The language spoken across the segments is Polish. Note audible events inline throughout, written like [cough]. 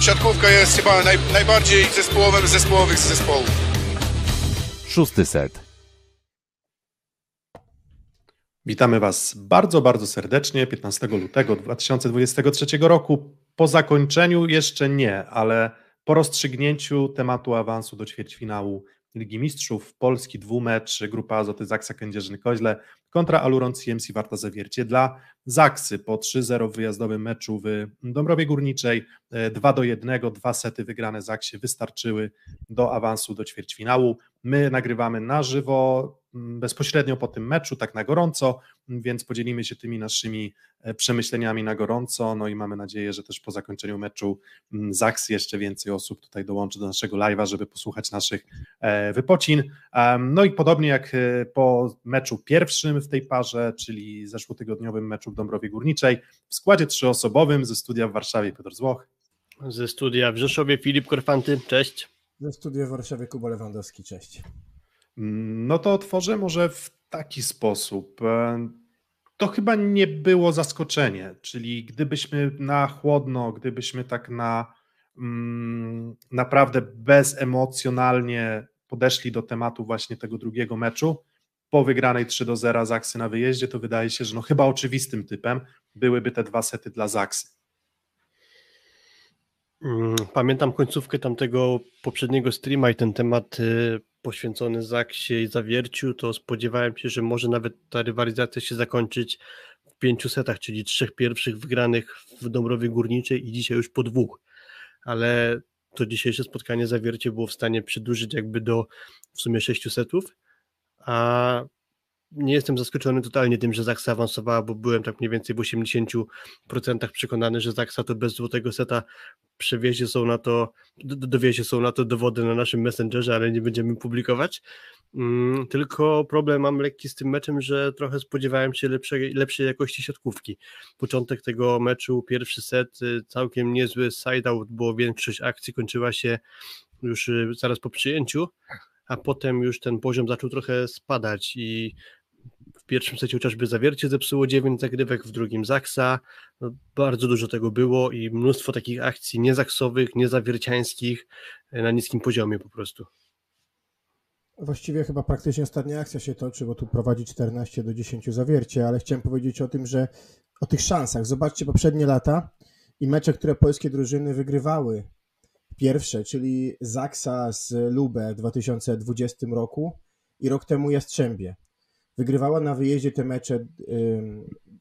siatkówka jest chyba naj, najbardziej zespołowym zespołowych z zespołów. Szósty set. Witamy Was bardzo, bardzo serdecznie 15 lutego 2023 roku. Po zakończeniu jeszcze nie, ale po rozstrzygnięciu tematu awansu do ćwierćfinału Ligi Mistrzów, Polski dwumecz, grupa Azoty Zaksa Kędzierzyn-Koźle kontra Aluron CMC Warta Zawiercie dla Zaksy po 3-0 w wyjazdowym meczu w Dąbrowie Górniczej, 2 do 1, dwa sety wygrane Zaksie wystarczyły do awansu do ćwierćfinału. My nagrywamy na żywo, bezpośrednio po tym meczu, tak na gorąco, więc podzielimy się tymi naszymi e, przemyśleniami na gorąco, no i mamy nadzieję, że też po zakończeniu meczu mm, Zaks jeszcze więcej osób tutaj dołączy do naszego live'a, żeby posłuchać naszych e, wypocin. No i podobnie jak e, po meczu pierwszym w tej parze, czyli zeszłotygodniowym meczu w Dąbrowie Górniczej, w składzie trzyosobowym ze studia w Warszawie Piotr Złoch. Ze studia w Rzeszowie Filip Korfanty, cześć. Ze studia w Warszawie Kuba Lewandowski, cześć. No to otworzę może w taki sposób. E, to chyba nie było zaskoczenie, czyli gdybyśmy na chłodno, gdybyśmy tak na mm, naprawdę bezemocjonalnie podeszli do tematu właśnie tego drugiego meczu, po wygranej 3 do 0 Zaksy na wyjeździe, to wydaje się, że no chyba oczywistym typem byłyby te dwa sety dla Zaksy. Mm, pamiętam końcówkę tamtego poprzedniego streama i ten temat y, poświęcony Zaksie i Zawierciu, to spodziewałem się, że może nawet ta rywalizacja się zakończyć w pięciu setach, czyli trzech pierwszych wygranych w Dąbrowie Górniczej i dzisiaj już po dwóch. Ale to dzisiejsze spotkanie Zawiercie było w stanie przedłużyć jakby do w sumie sześciu setów, a nie jestem zaskoczony totalnie tym, że Zaksa awansowała, bo byłem tak mniej więcej w 80% przekonany, że Zaksa to bez złotego seta przewiezie są na to, dowiezie są na to dowody na naszym messengerze, ale nie będziemy publikować. Mm, tylko problem mam lekki z tym meczem, że trochę spodziewałem się lepszej, lepszej jakości siatkówki. Początek tego meczu, pierwszy set, y, całkiem niezły side-out, bo większość akcji kończyła się już y, zaraz po przyjęciu, a potem już ten poziom zaczął trochę spadać i pierwszym secie chociażby zawiercie zepsuło 9 zagrywek, w drugim Zaksa. No, bardzo dużo tego było i mnóstwo takich akcji niezaksowych, niezawierciańskich e, na niskim poziomie po prostu. Właściwie chyba praktycznie ostatnia akcja się toczy, bo tu prowadzi 14 do 10 zawiercie, ale chciałem powiedzieć o tym, że o tych szansach. Zobaczcie poprzednie lata i mecze, które polskie drużyny wygrywały. Pierwsze, czyli Zaksa z Lubę w 2020 roku i rok temu Jastrzębie wygrywała na wyjeździe te mecze,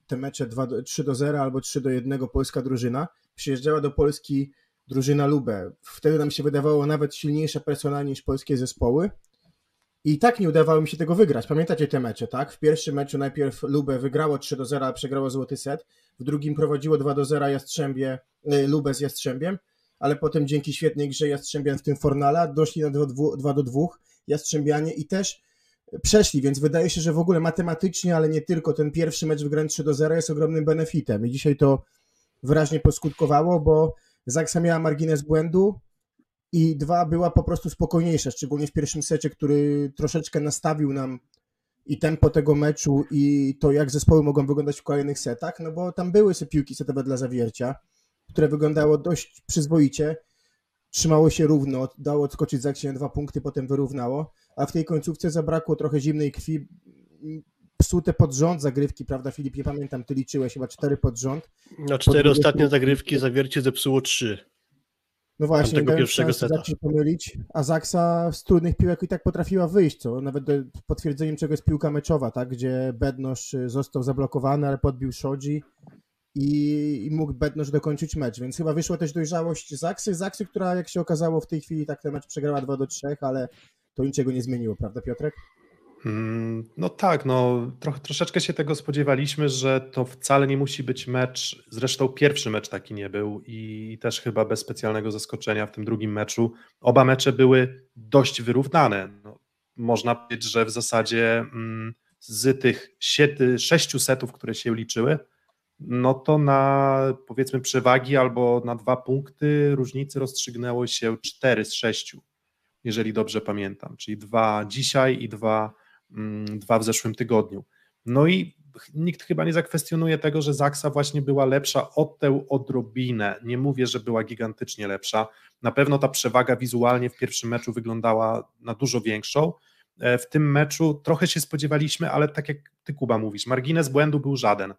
te mecze 2 do, 3 do 0 albo 3 do 1 polska drużyna, przyjeżdżała do Polski drużyna Lubę. Wtedy nam się wydawało nawet silniejsza personalnie niż polskie zespoły. I tak nie udawało mi się tego wygrać. Pamiętacie te mecze, tak? W pierwszym meczu najpierw Lubę wygrało 3 do 0, a przegrało złoty set. W drugim prowadziło 2 do 0 Jastrzębie, y, Lubę z Jastrzębiem, ale potem dzięki świetnej grze Jastrzębian w tym Fornala doszli na 2 do 2 Jastrzębianie i też przeszli, więc wydaje się, że w ogóle matematycznie, ale nie tylko, ten pierwszy mecz wygrany 3 do 0 jest ogromnym benefitem. I dzisiaj to wyraźnie poskutkowało, bo Zaksa miała margines błędu i dwa była po prostu spokojniejsza, szczególnie w pierwszym secie, który troszeczkę nastawił nam i tempo tego meczu i to jak zespoły mogą wyglądać w kolejnych setach, no bo tam były sobie piłki setowe dla zawiercia, które wyglądało dość przyzwoicie, trzymało się równo, dało odskoczyć Zaksie na dwa punkty, potem wyrównało, a w tej końcówce zabrakło trochę zimnej krwi, psute pod rząd zagrywki, prawda Filip, nie pamiętam, ty liczyłeś chyba cztery pod rząd. No cztery ostatnie zagrywki, zawiercie zepsuło trzy. No właśnie, tego pierwszego seta. pomylić, a Zaksa z trudnych piłek i tak potrafiła wyjść, co nawet potwierdzeniem czego jest piłka meczowa, tak, gdzie Bednosz został zablokowany, ale podbił Shodzi i, i mógł Bednosz dokończyć mecz, więc chyba wyszła też dojrzałość Zaksy, Zaksy, która jak się okazało w tej chwili tak ten mecz przegrała 2 do 3, ale to niczego nie zmieniło, prawda Piotrek? Mm, no tak, no troch, troszeczkę się tego spodziewaliśmy, że to wcale nie musi być mecz, zresztą pierwszy mecz taki nie był i też chyba bez specjalnego zaskoczenia w tym drugim meczu. Oba mecze były dość wyrównane. No, można powiedzieć, że w zasadzie mm, z tych siety, sześciu setów, które się liczyły, no to na powiedzmy przewagi albo na dwa punkty różnicy rozstrzygnęło się cztery z sześciu jeżeli dobrze pamiętam, czyli dwa dzisiaj i dwa, mm, dwa w zeszłym tygodniu. No i nikt chyba nie zakwestionuje tego, że Zaksa właśnie była lepsza o tę odrobinę. Nie mówię, że była gigantycznie lepsza. Na pewno ta przewaga wizualnie w pierwszym meczu wyglądała na dużo większą. E, w tym meczu trochę się spodziewaliśmy, ale tak jak ty Kuba mówisz, margines błędu był żaden.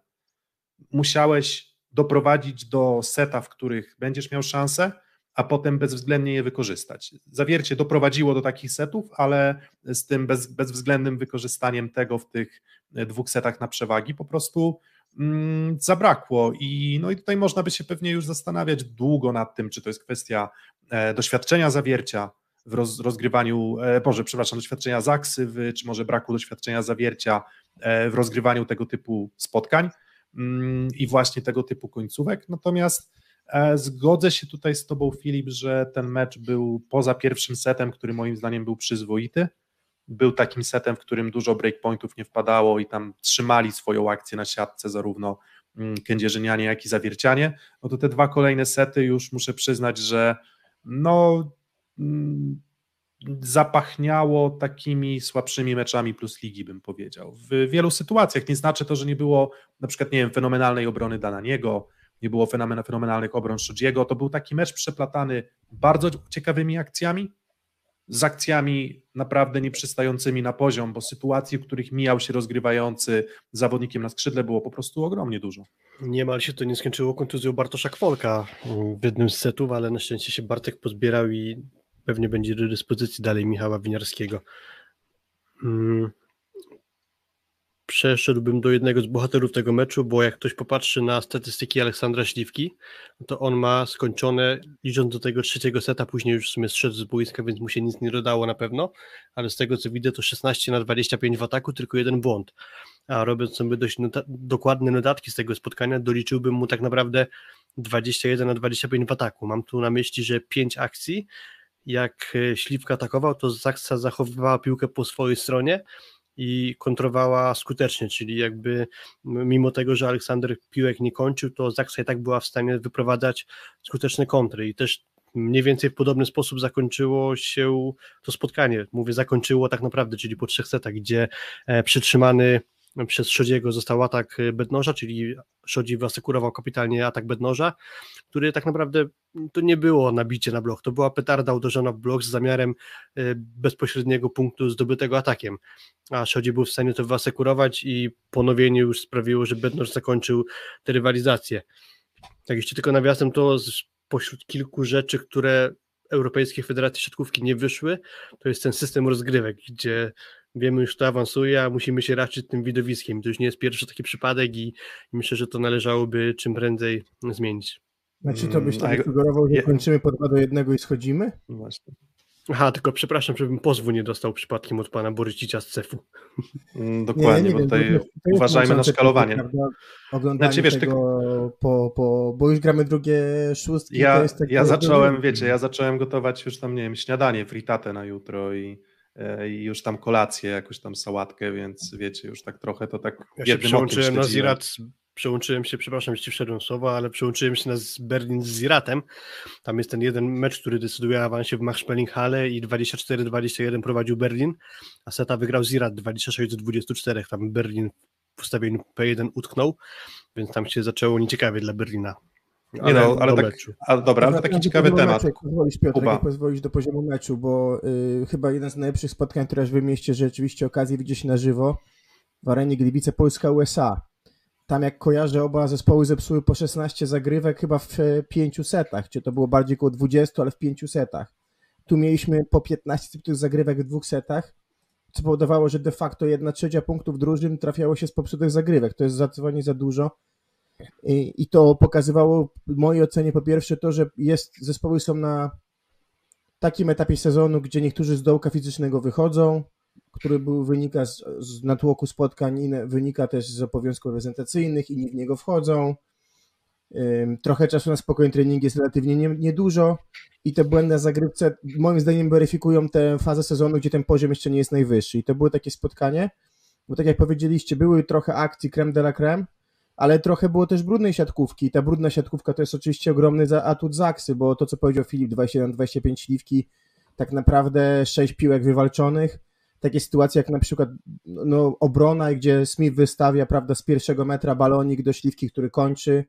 Musiałeś doprowadzić do seta, w których będziesz miał szansę, a potem bezwzględnie je wykorzystać. Zawiercie doprowadziło do takich setów, ale z tym bez, bezwzględnym wykorzystaniem tego w tych dwóch setach na przewagi po prostu mm, zabrakło. I, no i tutaj można by się pewnie już zastanawiać długo nad tym, czy to jest kwestia e, doświadczenia zawiercia w roz, rozgrywaniu, e, Boże, przepraszam, doświadczenia zaksy, w, czy może braku doświadczenia zawiercia e, w rozgrywaniu tego typu spotkań i właśnie tego typu końcówek. Natomiast E, zgodzę się tutaj z Tobą, Filip, że ten mecz był poza pierwszym setem, który moim zdaniem był przyzwoity. Był takim setem, w którym dużo breakpointów nie wpadało i tam trzymali swoją akcję na siatce, zarówno mm, kędzierzynianie, jak i zawiercianie. No to te dwa kolejne sety już muszę przyznać, że no mm, zapachniało takimi słabszymi meczami plus ligi, bym powiedział. W wielu sytuacjach nie znaczy to, że nie było na przykład, nie wiem, fenomenalnej obrony Dananiego, nie było fenomenalnych obron Szodziego. To był taki mecz przeplatany bardzo ciekawymi akcjami, z akcjami naprawdę nieprzystającymi na poziom, bo sytuacji, w których mijał się rozgrywający zawodnikiem na skrzydle było po prostu ogromnie dużo. Niemal się to nie skończyło kontuzją Bartosza Kwolka w jednym z setów, ale na szczęście się Bartek pozbierał i pewnie będzie do dyspozycji dalej Michała Winiarskiego. Mm, przeszedłbym do jednego z bohaterów tego meczu, bo jak ktoś popatrzy na statystyki Aleksandra Śliwki, to on ma skończone, licząc do tego trzeciego seta, później już w sumie zszedł z boiska, więc mu się nic nie dodało na pewno, ale z tego co widzę to 16 na 25 w ataku, tylko jeden błąd. A robiąc sobie dość nota dokładne notatki z tego spotkania, doliczyłbym mu tak naprawdę 21 na 25 w ataku. Mam tu na myśli, że 5 akcji, jak Śliwka atakował, to Zaksa zachowywała piłkę po swojej stronie, i kontrowała skutecznie, czyli jakby mimo tego, że Aleksander piłek nie kończył, to Zaksa i tak była w stanie wyprowadzać skuteczne kontry i też mniej więcej w podobny sposób zakończyło się to spotkanie. Mówię zakończyło tak naprawdę, czyli po trzech setach, gdzie e, przytrzymany przez Szodziego został atak Bednoża, czyli Szodzi wyasekurował kapitalnie atak Bednoża, który tak naprawdę to nie było nabicie na blok, to była petarda uderzona w blok z zamiarem e, bezpośredniego punktu zdobytego atakiem, a Szodzi był w stanie to wyasekurować i ponowienie już sprawiło, że Bednoż zakończył tę rywalizację. Tak jeszcze tylko nawiasem to pośród kilku rzeczy, które Europejskiej Federacji Siatkówki nie wyszły, to jest ten system rozgrywek, gdzie wiemy już, kto awansuje, a musimy się raczyć tym widowiskiem. To już nie jest pierwszy taki przypadek i myślę, że to należałoby czym prędzej zmienić. Znaczy to byś tak sugerował, że kończymy po 2 do 1 i schodzimy? No właśnie. Aha, tylko przepraszam, żebym pozwu nie dostał przypadkiem od pana Borycicia z cefu. Mm, dokładnie, nie, nie bo tutaj uważajmy na szkalowanie. Prawda, oglądanie znaczy, wiesz, tego po, po, bo już gramy drugie szóstki. Ja, ja zacząłem, wiecie, ja zacząłem gotować już tam, nie wiem, śniadanie, fritatę na jutro i i już tam kolację, jakąś tam sałatkę, więc wiecie, już tak trochę to tak ja się przełączyłem na Zirat, przełączyłem się, przepraszam, jeśli wszedłem słowa, ale przełączyłem się na Berlin z Ziratem. Tam jest ten jeden mecz, który decyduje o awansie w Machspelling-Halle i 24-21 prowadził Berlin, a Seta wygrał Zirat 26-24. Tam Berlin w ustawieniu P1 utknął, więc tam się zaczęło nieciekawie dla Berlina. Nie no, ale tak, ale dobra, ale taki ciekawy temat. Meczu, pozwolisz Piotr, pozwolisz do poziomu meczu, bo y, chyba jeden z najlepszych spotkań, które aż wymieście, że rzeczywiście okazję widzieć na żywo w arenie Gliwice Polska-USA. Tam jak kojarzę, oba zespoły zepsuły po 16 zagrywek chyba w e, pięciu setach, czy to było bardziej około 20, ale w pięciu setach. Tu mieliśmy po 15 tych zagrywek w dwóch setach, co powodowało, że de facto jedna trzecia punktów drużyn trafiało się z popsutych zagrywek. To jest zdecydowanie za dużo i, I to pokazywało w mojej ocenie po pierwsze to, że jest, zespoły są na takim etapie sezonu, gdzie niektórzy z dołka fizycznego wychodzą, który był, wynika z, z natłoku spotkań, inne, wynika też z obowiązków prezentacyjnych, inni w niego wchodzą. Trochę czasu na spokojny trening jest relatywnie niedużo i te błędy na zagrywce moim zdaniem weryfikują tę fazę sezonu, gdzie ten poziom jeszcze nie jest najwyższy. I to było takie spotkanie, bo tak jak powiedzieliście, były trochę akcji creme de la creme, ale trochę było też brudnej siatkówki. Ta brudna siatkówka to jest oczywiście ogromny atut Zaksy, bo to, co powiedział Filip, 21-25 śliwki, tak naprawdę 6 piłek wywalczonych, takie sytuacje jak na przykład no, obrona, gdzie Smith wystawia prawda, z pierwszego metra balonik do śliwki, który kończy,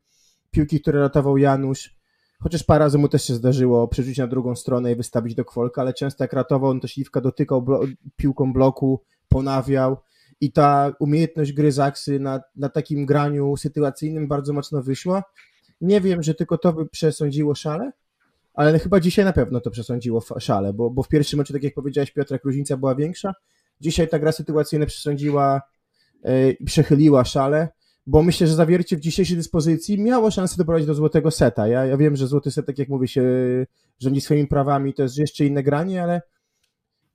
piłki, które ratował Janusz, chociaż parę razy mu też się zdarzyło przerzucić na drugą stronę i wystawić do kwolka, ale często jak ratował, on to śliwka dotykał blo piłką bloku, ponawiał i ta umiejętność gry Zaksy na, na takim graniu sytuacyjnym bardzo mocno wyszła. Nie wiem, że tylko to by przesądziło szale, ale chyba dzisiaj na pewno to przesądziło szale, bo, bo w pierwszym meczu, tak jak powiedziałeś Piotrek, różnica była większa. Dzisiaj ta gra sytuacyjna przesądziła e, i przechyliła szale, bo myślę, że zawiercie w dzisiejszej dyspozycji miało szansę doprowadzić do złotego seta. Ja, ja wiem, że złoty set, tak jak mówi się, rządzi swoimi prawami, to jest jeszcze inne granie, ale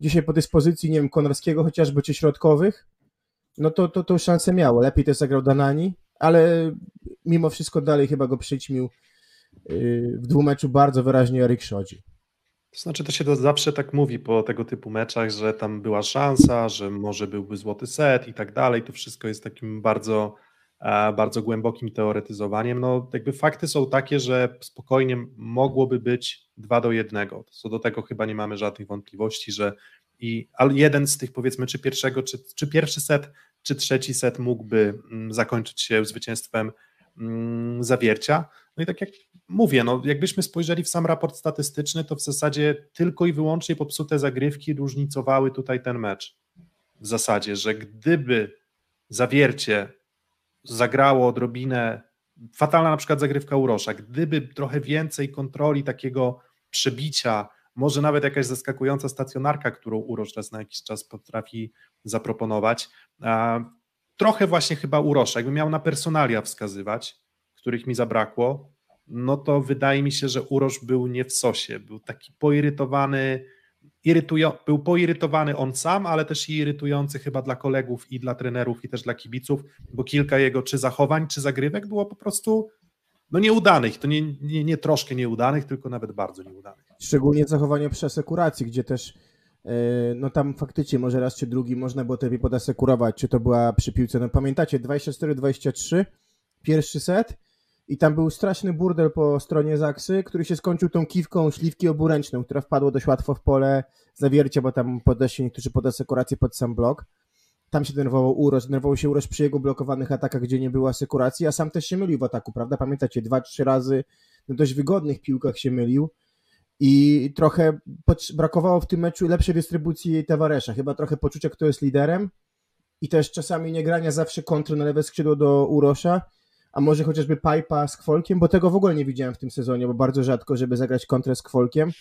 dzisiaj po dyspozycji, nie wiem, Konarskiego chociażby, czy środkowych, no to, to, to szansę miało. Lepiej też zagrał Danani, ale mimo wszystko dalej chyba go przyćmił yy, w dwumeczu bardzo wyraźnie Erik Szodzi. To znaczy, to się to zawsze tak mówi po tego typu meczach, że tam była szansa, że może byłby złoty set i tak dalej. To wszystko jest takim bardzo, e, bardzo głębokim teoretyzowaniem. No, jakby fakty są takie, że spokojnie mogłoby być 2 do 1. Co do tego chyba nie mamy żadnych wątpliwości, że i jeden z tych powiedzmy, czy pierwszego, czy, czy pierwszy set, czy trzeci set mógłby mm, zakończyć się zwycięstwem mm, zawiercia. No i tak jak mówię, no jakbyśmy spojrzeli w sam raport statystyczny, to w zasadzie tylko i wyłącznie popsute zagrywki różnicowały tutaj ten mecz. W zasadzie, że gdyby zawiercie zagrało odrobinę, fatalna na przykład zagrywka Urosza, gdyby trochę więcej kontroli takiego przebicia, może nawet jakaś zaskakująca stacjonarka, którą Urosz raz na jakiś czas potrafi zaproponować. Trochę właśnie chyba Urosz, jakby miał na personalia wskazywać, których mi zabrakło, no to wydaje mi się, że Urosz był nie w sosie, był taki poirytowany, irytują, był poirytowany on sam, ale też i irytujący chyba dla kolegów i dla trenerów i też dla kibiców, bo kilka jego czy zachowań, czy zagrywek było po prostu no nieudanych, to nie, nie, nie troszkę nieudanych, tylko nawet bardzo nieudanych. Szczególnie zachowanie przy asekuracji, gdzie też e, no tam faktycznie może raz czy drugi można było lepiej podasekurować, czy to była przy piłce, no pamiętacie 24-23 pierwszy set i tam był straszny burdel po stronie Zaksy, który się skończył tą kiwką śliwki oburęczną, która wpadła dość łatwo w pole zawiercia, bo tam podeszli niektórzy pod asekurację pod sam blok. Tam się denerwował Uroż, denerwował się Uroż przy jego blokowanych atakach, gdzie nie było asekuracji, a sam też się mylił w ataku, prawda? Pamiętacie, dwa, trzy razy na dość wygodnych piłkach się mylił i trochę brakowało w tym meczu lepszej dystrybucji Tavaresza, chyba trochę poczucia, kto jest liderem i też czasami nie grania zawsze kontry na lewe skrzydło do Urosza, a może chociażby Pipa z Kwolkiem, bo tego w ogóle nie widziałem w tym sezonie, bo bardzo rzadko, żeby zagrać kontrę z Kwolkiem,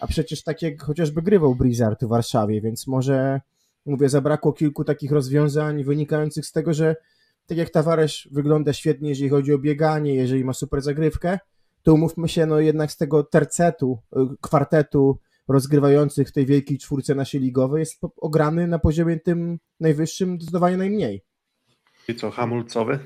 a przecież tak jak chociażby grywał Blizzard w Warszawie, więc może mówię, zabrakło kilku takich rozwiązań wynikających z tego, że tak jak Tavares wygląda świetnie, jeżeli chodzi o bieganie, jeżeli ma super zagrywkę, to umówmy się, no jednak z tego tercetu, y, kwartetu rozgrywających w tej wielkiej czwórce naszej ligowej jest ograny na poziomie tym najwyższym zdecydowanie najmniej. I co, hamulcowy?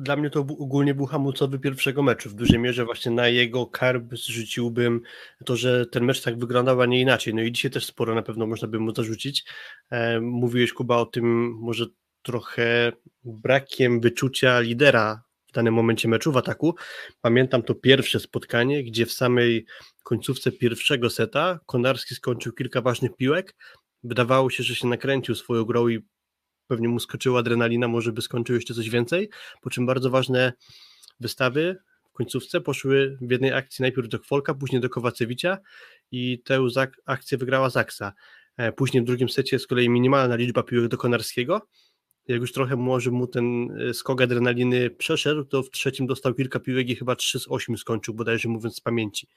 Dla mnie to ogólnie był hamulcowy pierwszego meczu. W dużej mierze właśnie na jego karb zrzuciłbym to, że ten mecz tak wyglądał, a nie inaczej. No i dzisiaj też sporo na pewno można by mu zarzucić. E, mówiłeś Kuba o tym może trochę brakiem wyczucia lidera w danym momencie meczu w ataku. Pamiętam to pierwsze spotkanie, gdzie w samej końcówce pierwszego seta Konarski skończył kilka ważnych piłek. Wydawało się, że się nakręcił swoją grą i pewnie mu skoczyła adrenalina, może by skończył jeszcze coś więcej, po czym bardzo ważne wystawy w końcówce poszły w jednej akcji najpierw do Kwolka, później do Kowacewicza i tę akcję wygrała Zaksa. E, później w drugim secie z kolei minimalna liczba piłek do Konarskiego. Jak już trochę może mu ten e, skok adrenaliny przeszedł, to w trzecim dostał kilka piłek i chyba 3 z 8 skończył, bodajże mówiąc z pamięci.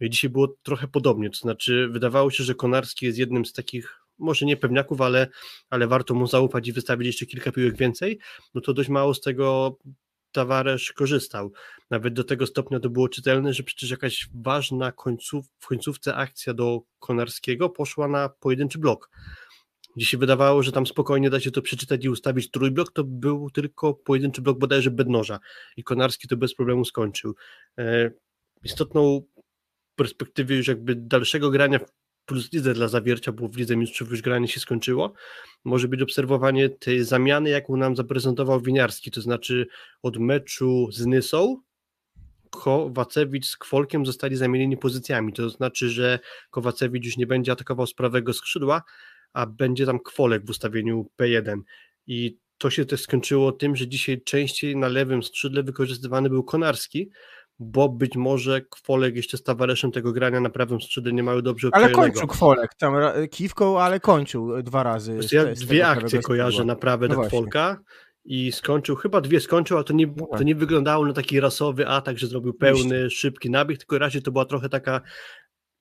No I dzisiaj było trochę podobnie, to znaczy wydawało się, że Konarski jest jednym z takich może nie pewniaków, ale, ale warto mu zaufać i wystawić jeszcze kilka piłek więcej, no to dość mało z tego Tawaresz korzystał. Nawet do tego stopnia to było czytelne, że przecież jakaś ważna końców, w końcówce akcja do Konarskiego poszła na pojedynczy blok. Gdzie się wydawało, że tam spokojnie da się to przeczytać i ustawić trójblok, to był tylko pojedynczy blok bodajże Bednoża i Konarski to bez problemu skończył. E, istotną perspektywy już jakby dalszego grania w plus lidze dla zawiercia, bo w Lidze Mistrzów już granie się skończyło, może być obserwowanie tej zamiany, jaką nam zaprezentował Winiarski, to znaczy od meczu z Nysą Kowacewicz z Kwolkiem zostali zamienieni pozycjami. To znaczy, że Kowacewicz już nie będzie atakował z prawego skrzydła, a będzie tam Kwolek w ustawieniu P1. I to się też skończyło tym, że dzisiaj częściej na lewym skrzydle wykorzystywany był Konarski, bo być może Kwolek jeszcze z towarzyszem tego grania na prawym skrzydle nie mają dobrze Ale kończył Kwolek, tam kiwką, ale kończył e, dwa razy. Ja dwie akcje kojarzę skrzydła. naprawdę No. Kwolka i skończył, chyba dwie skończył, a to nie, No to nie wyglądało na taki rasowy atak, że zrobił pełny, szybki nabieg, tylko raczej to była trochę taka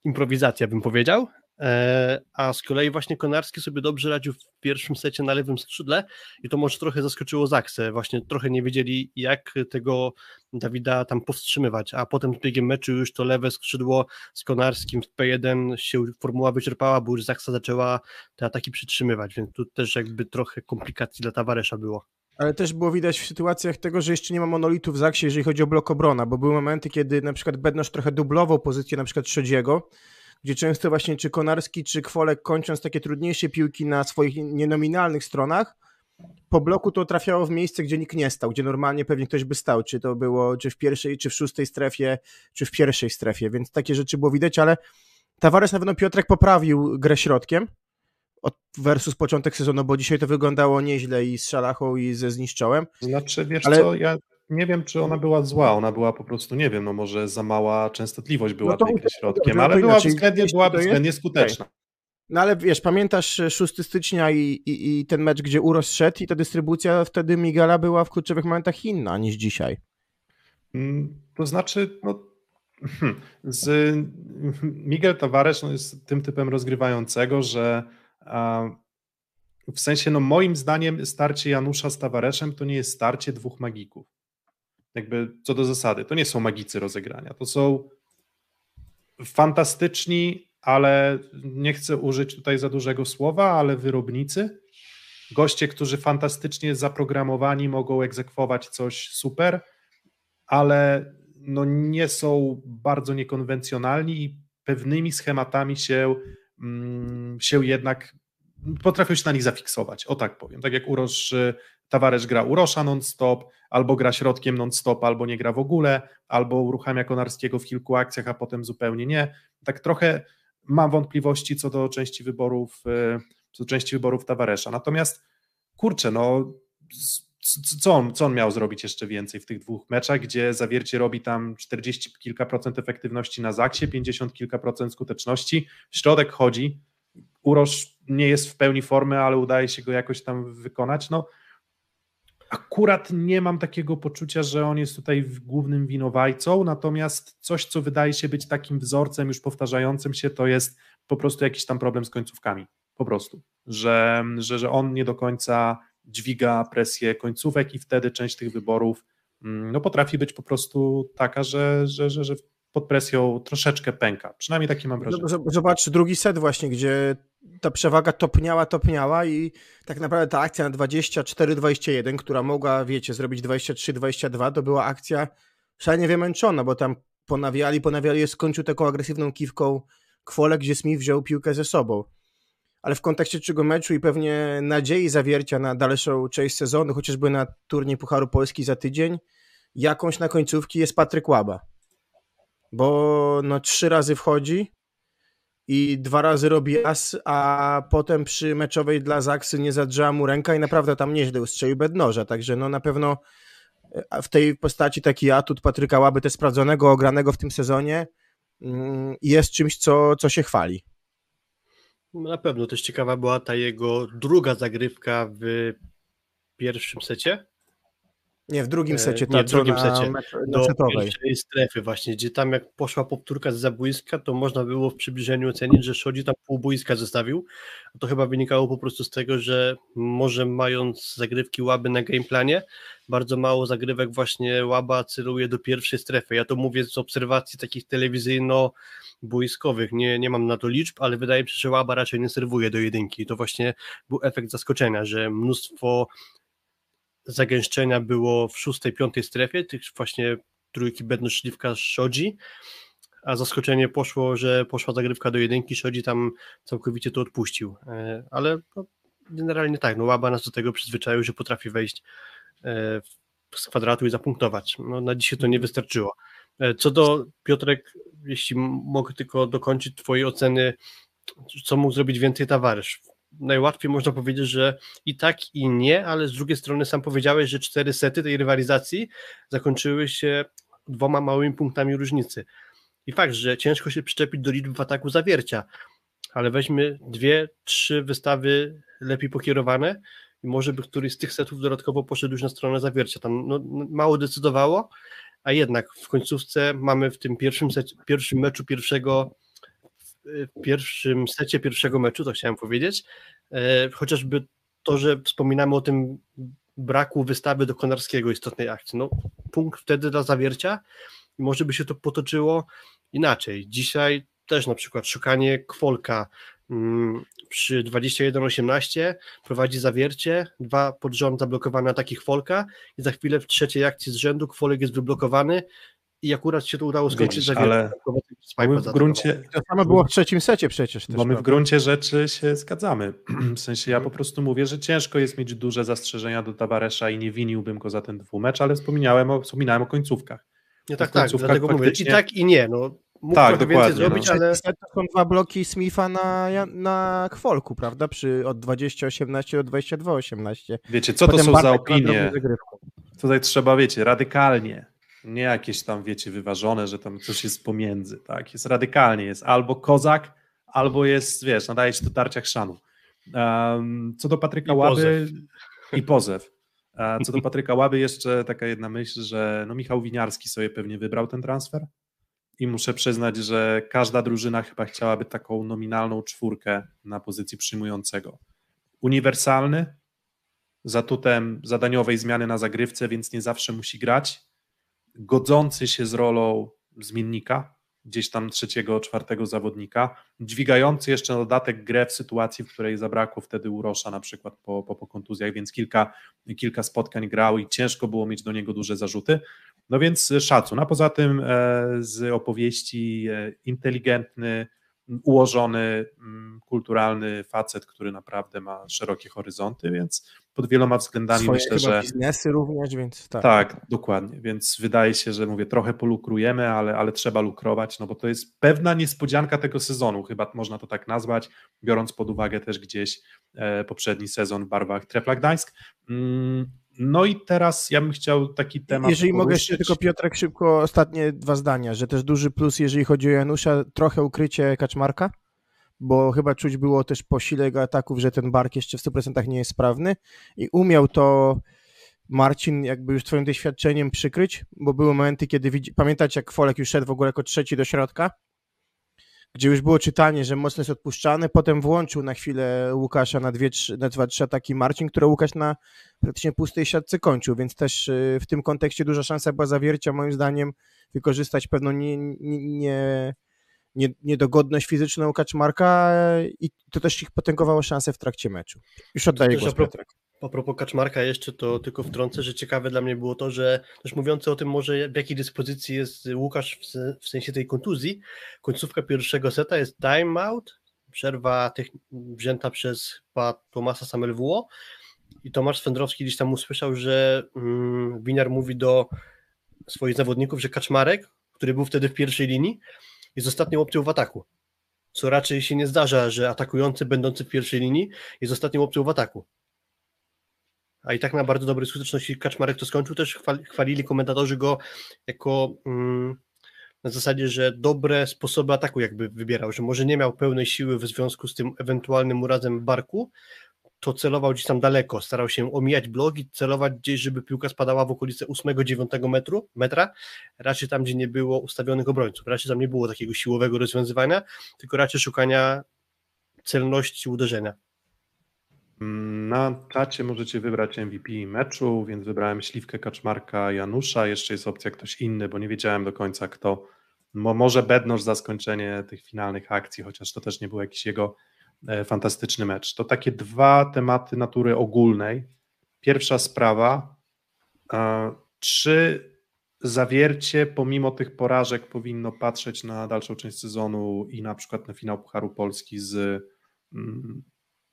improwizacja, bym powiedział. E, a z kolei właśnie Konarski sobie dobrze radził w pierwszym secie na lewym skrzydle i to może trochę zaskoczyło Zaksę. Właśnie trochę nie wiedzieli, jak tego Dawida tam powstrzymywać, a potem z biegiem meczu już to lewe skrzydło z Konarskim w P1 się formuła wyczerpała, bo już Zaksa zaczęła te ataki przytrzymywać, więc tu też jakby trochę komplikacji dla Tawaresza było. Ale też było widać w sytuacjach tego, że jeszcze nie ma monolitu w Zaksie, jeżeli chodzi o blok obrona, bo były momenty, kiedy na przykład Bednosz trochę dublował pozycję na przykład Szodziego, gdzie często właśnie czy Konarski, czy Kwolek kończąc takie trudniejsze piłki na swoich nienominalnych stronach, po bloku to trafiało w miejsce, gdzie nikt nie stał, gdzie normalnie pewnie ktoś by stał, czy to było czy w pierwszej, czy w szóstej strefie, czy w pierwszej strefie, więc takie rzeczy było widać, ale Tavares na pewno Piotrek poprawił grę środkiem, od versus początek sezonu, bo dzisiaj to wyglądało nieźle i z Szalachą i ze Zniszczołem. Znaczy, wiesz Ale- co, ja nie wiem, czy ona była zła, ona była po prostu, nie wiem, no może za mała częstotliwość była No tej środkiem, dobrze, ale to była inaczej. względnie, była względnie skuteczna. No ale wiesz, pamiętasz e, 6 stycznia i, i, i ten mecz, gdzie Uros szedł i ta dystrybucja wtedy Migala była w kluczowych momentach inna niż dzisiaj. Mm, To znaczy, no, hmm, z [laughs] Miguel Tavares no, jest tym typem rozgrywającego, że a, w sensie, no moim zdaniem starcie Janusza z Tavareszem to nie jest starcie dwóch magików. Jakby co do zasady, to nie są magicy rozegrania, to są fantastyczni, ale nie chcę użyć tutaj za dużego słowa, ale wyrobnicy. Goście, którzy fantastycznie zaprogramowani mogą egzekwować coś super, ale no nie są bardzo niekonwencjonalni i pewnymi schematami się, mm, się jednak potrafią się na nich zafiksować, o tak powiem. Tak jak Urosz, y, Tawaresz gra Urosza non-stop, albo gra środkiem non-stop, albo nie gra w ogóle, albo uruchamia Konarskiego w kilku akcjach, a potem zupełnie nie. Tak trochę mam wątpliwości co do części wyborów, y, co do części wyborów Tawaresza. Natomiast kurczę, no co on, co on miał zrobić jeszcze więcej w tych dwóch meczach, gdzie zawiercie robi tam 40 kilka procent efektywności na zaksie, 50 kilka procent skuteczności, środek chodzi, Urosz nie jest w pełni formy, ale udaje się go jakoś tam wykonać, no akurat nie mam takiego poczucia, że on jest tutaj głównym winowajcą, natomiast coś, co wydaje się być takim wzorcem już powtarzającym się, to jest po prostu jakiś tam problem z końcówkami, po prostu, że, że, że on nie do końca dźwiga presję końcówek i wtedy część tych wyborów mm, no, potrafi być po prostu taka, że, że, że, że pod presją troszeczkę pęka. Przynajmniej takie mam wrażenie. Zob- Zobacz drugi set właśnie, gdzie ta przewaga topniała, topniała i tak naprawdę ta akcja na 24-21, która mogła, wiecie, zrobić 23-22, to była akcja szalenie wymęczona, bo tam ponawiali, ponawiali, skończył taką agresywną kiwką kwolę, gdzie Smith wziął piłkę ze sobą. Ale w kontekście czego meczu i pewnie nadziei zawiercia na dalszą część sezonu, chociażby na turniej Pucharu Polski za tydzień, jakąś na końcówki jest Patryk Łaba. Bo no trzy razy wchodzi i dwa razy robi as, a potem przy meczowej dla Zaksy nie zadrżała mu ręka i naprawdę tam nieźle ustrzelił bednoża, także no na pewno e, w tej postaci taki atut Patryka Łaby, te sprawdzonego, ogranego w tym sezonie mm, jest czymś, co, co się chwali. Na pewno też ciekawa była ta jego druga zagrywka w pierwszym secie. Nie, w drugim E, secie, nie, ta w drugim na, secie. na do pierwszej strefy właśnie, gdzie tam jak poszła powtórka z zabójska, to można było w przybliżeniu ocenić, że Szodzi tam pół boiska zostawił. To chyba wynikało po prostu z tego, że może mając zagrywki łaby na gameplanie, bardzo mało zagrywek właśnie łaba celuje do pierwszej strefy. Ja to mówię z obserwacji takich telewizyjno-boiskowych, nie, nie mam na to liczb, ale wydaje mi się, że łaba raczej nie serwuje do jedynki. To właśnie był efekt zaskoczenia, że mnóstwo zagęszczenia było w szóstej, piątej strefie, tych właśnie trójki Bedno, Szliwka, Szodzi, a zaskoczenie poszło, że poszła zagrywka do jedynki, Szodzi tam całkowicie to odpuścił, E, ale no, generalnie tak, no Łaba nas do tego przyzwyczaił, że potrafi wejść e, z kwadratu i zapunktować. No, na dzisiaj to nie wystarczyło. E, co do Piotrek, jeśli mogę tylko dokończyć Twojej oceny, co mógł zrobić więcej Tawarysz. Najłatwiej można powiedzieć, że i tak, i nie, ale z drugiej strony sam powiedziałeś, że cztery sety tej rywalizacji zakończyły się dwoma małymi punktami różnicy. I fakt, że ciężko się przyczepić do liczby w ataku zawiercia, ale weźmy dwie, trzy wystawy lepiej pokierowane i może by któryś z tych setów dodatkowo poszedł już na stronę zawiercia. Tam no, mało decydowało, a jednak w końcówce mamy w tym pierwszym, secie, pierwszym meczu pierwszego w pierwszym secie pierwszego meczu, to chciałem powiedzieć, e, chociażby to, że wspominamy o tym braku wystawy do Konarskiego istotnej akcji. No, punkt wtedy dla zawiercia i może by się to potoczyło inaczej. Dzisiaj też na przykład szukanie kwolka mm, przy 21-18 prowadzi zawiercie, dwa pod rząd zablokowane ataki kwolka i za chwilę w trzeciej akcji z rzędu kwolek jest wyblokowany i akurat się to udało skończyć Widzisz, ale my w gruncie, To samo było w trzecim secie przecież też. Bo my w prawda? gruncie rzeczy się zgadzamy. [clears throat] W sensie ja po prostu mówię, że ciężko jest mieć duże zastrzeżenia do Tawaresza i nie winiłbym go za ten dwumecz, ale wspominałem o, wspominałem o końcówkach. Nie, w tak, tak, końcówkach dlatego mówię, i faktycznie- tak i nie, no mógł Tak, dokładnie, zrobić, no. ale to są dwa bloki Smitha na, na kwolku, prawda? Przy od 20-18 do 22-18. Wiecie, co to Potem są za Bartek opinie? Tutaj trzeba, wiecie, radykalnie. Nie jakieś tam, wiecie, wyważone, że tam coś jest pomiędzy, tak? Jest radykalnie, jest albo kozak, albo jest, wiesz, nadaje się do tarcia chrzanu. Um, co do Patryka I Łaby i pozew. A co do Patryka Łaby jeszcze taka jedna myśl, że no Michał Winiarski sobie pewnie wybrał ten transfer i muszę przyznać, że każda drużyna chyba chciałaby taką nominalną czwórkę na pozycji przyjmującego. Uniwersalny, z atutem zadaniowej zmiany na zagrywce, więc nie zawsze musi grać. Godzący się z rolą zmiennika, gdzieś tam trzeciego, czwartego zawodnika, dźwigający jeszcze dodatek grę w sytuacji, w której zabrakło wtedy Urosza na przykład po, po, po kontuzjach, więc kilka, kilka spotkań grał i ciężko było mieć do niego duże zarzuty. No więc szacun. A poza tym e, z opowieści e, inteligentny, ułożony, mm, kulturalny facet, który naprawdę ma szerokie horyzonty, więc pod wieloma względami Swoje myślę, że biznesy również, więc tak. tak, dokładnie. Więc wydaje się, że mówię, trochę polukrujemy, ale, ale trzeba lukrować, no bo to jest pewna niespodzianka tego sezonu, chyba można to tak nazwać, biorąc pod uwagę też gdzieś e, poprzedni sezon w barwach Trepla Gdańsk. No i teraz ja bym chciał taki temat. Jeżeli mogę jeszcze tylko Piotrek szybko ostatnie dwa zdania, że też duży plus, jeżeli chodzi o Janusza, trochę ukrycie Kaczmarka, bo chyba czuć było też po sile jego ataków, że ten bark jeszcze w 100% nie jest sprawny i umiał to Marcin jakby już twoim doświadczeniem przykryć, bo były momenty, kiedy widzi... pamiętacie jak Folek już szedł w ogóle jako trzeci do środka, gdzie już było czytanie, że mocno jest odpuszczany, potem włączył na chwilę Łukasza na, dwie, trzy, na dwa, trzy ataki Marcin, które Łukasz na praktycznie pustej siatce kończył, więc też y, w tym kontekście duża szansa była zawiercia, moim zdaniem, wykorzystać pewną nie, nie, nie, nie, niedogodność fizyczną Kaczmarka i to też ich potęgowało szansę w trakcie meczu. Już oddaję głos Piotrek. A propos Kaczmarka jeszcze, to tylko wtrącę, że ciekawe dla mnie było to, że też mówiący o tym może w jakiej dyspozycji jest Łukasz w, se- w sensie tej kontuzji, końcówka pierwszego seta jest timeout, przerwa wzięta przez chyba Tomasa Samelwuo i Tomasz Swędrowski gdzieś tam usłyszał, że mm, Winiar mówi do swoich zawodników, że Kaczmarek, który był wtedy w pierwszej linii, jest ostatnią opcją w ataku. Co raczej się nie zdarza, że atakujący będący w pierwszej linii jest ostatnią opcją w ataku a i tak na bardzo dobrej skuteczności Kaczmarek to skończył, też chwal- chwalili komentatorzy go jako mm, na zasadzie, że dobre sposoby ataku jakby wybierał, że może nie miał pełnej siły w związku z tym ewentualnym urazem barku, to celował gdzieś tam daleko, starał się omijać blogi, celować gdzieś, żeby piłka spadała w okolice 8-9 metru, metra, raczej tam, gdzie nie było ustawionych obrońców, raczej tam nie było takiego siłowego rozwiązywania, tylko raczej szukania celności uderzenia. Na czacie możecie wybrać MVP meczu, więc wybrałem Śliwkę Kaczmarka Janusza. Jeszcze jest opcja ktoś inny, bo nie wiedziałem do końca kto. Mo, może Bednosz za skończenie tych finalnych akcji, chociaż to też nie był jakiś jego e, fantastyczny mecz. To takie dwa tematy natury ogólnej. Pierwsza sprawa, e, czy zawiercie pomimo tych porażek powinno patrzeć na dalszą część sezonu i na przykład na finał Pucharu Polski z mm,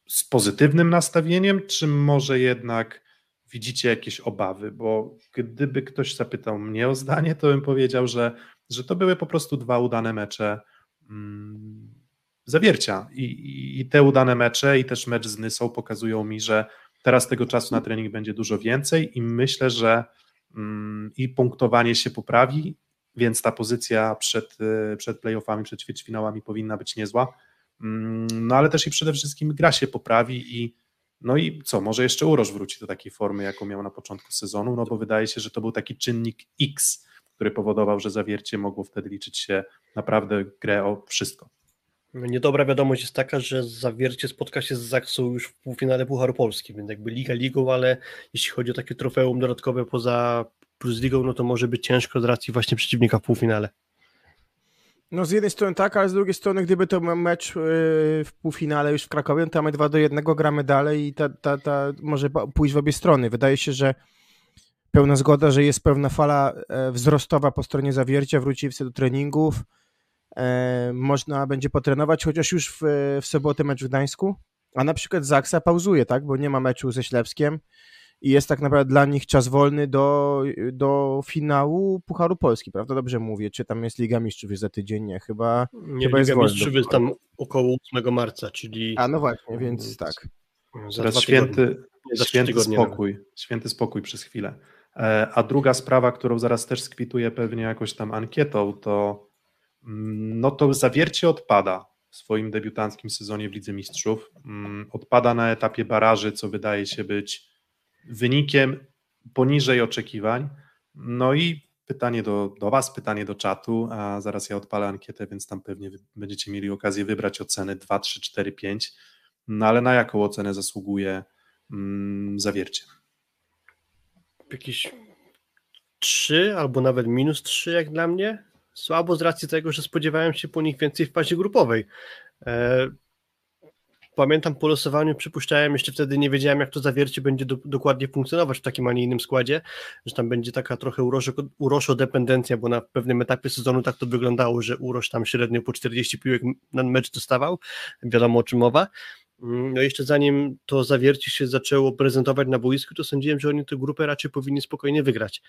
z pozytywnym nastawieniem, czy może jednak widzicie jakieś obawy? Bo gdyby ktoś zapytał mnie o zdanie, to bym powiedział, że że to były po prostu dwa udane mecze mm, zawiercia I, i, i te udane mecze i też mecz z Nysą pokazują mi, że teraz tego czasu na trening będzie dużo więcej i myślę, że mm, i punktowanie się poprawi, więc ta pozycja przed, przed playoffami, przed ćwierćfinałami powinna być niezła, no ale też i przede wszystkim gra się poprawi i no i co, może jeszcze Uroż wróci do takiej formy, jaką miał na początku sezonu, no bo wydaje się, że to był taki czynnik X, który powodował, że zawiercie mogło wtedy liczyć się naprawdę grę o wszystko. Niedobra wiadomość jest taka, że Zawiercie spotka się z Zaksą już w półfinale Pucharu Polski, więc jakby Liga Ligą, ale jeśli chodzi o takie trofeum dodatkowe poza Plus Ligą, no to może być ciężko z racji właśnie przeciwnika w półfinale. No z jednej strony tak, ale z drugiej strony gdyby to mecz yy, w półfinale już w Krakowie, no to mamy 2 do 1, gramy dalej i ta, ta, ta może pójść w obie strony. Wydaje się, że pełna zgoda, że jest pewna fala e, wzrostowa po stronie zawiercia, wróci do treningów, e, można będzie potrenować, chociaż już w, w sobotę mecz w Gdańsku, a na przykład Zaksa pauzuje, tak, bo nie ma meczu ze Ślepskiem i jest tak naprawdę dla nich czas wolny do, do finału Pucharu Polski, prawda? Dobrze mówię, czy tam jest Liga Mistrzów jest za tydzień, nie, chyba, nie, chyba Liga jest Mistrzów jest tam około 8 marca, czyli... A no właśnie, więc tak. Teraz święty, święty spokój, święty spokój przez chwilę. E, a druga sprawa, którą zaraz też skwituję pewnie jakoś tam ankietą, to mm, no to zawiercie odpada w swoim debiutanckim sezonie w Lidze Mistrzów. Mm, odpada na etapie baraży, co wydaje się być wynikiem poniżej oczekiwań. No i pytanie do, do Was, pytanie do czatu, a zaraz ja odpalę ankietę, więc tam pewnie będziecie mieli okazję wybrać oceny 2, 3, 4, 5. No ale na jaką ocenę zasługuje mm, zawiercie? jakieś 3 albo nawet minus 3 jak dla mnie. Słabo z racji tego, że spodziewałem się po nich więcej w fazie grupowej. E, pamiętam po losowaniu, przypuszczałem, jeszcze wtedy nie wiedziałem, jak to zawiercie będzie do, dokładnie funkcjonować w takim, a nie innym składzie, że tam będzie taka trochę uroszo, dependencja, bo na pewnym etapie sezonu tak to wyglądało, że Urosz tam średnio po 40 piłek na mecz dostawał, wiadomo o czym mowa. Mm, no jeszcze zanim to zawiercie się zaczęło prezentować na boisku, to sądziłem, że oni tę grupę raczej powinni spokojnie wygrać,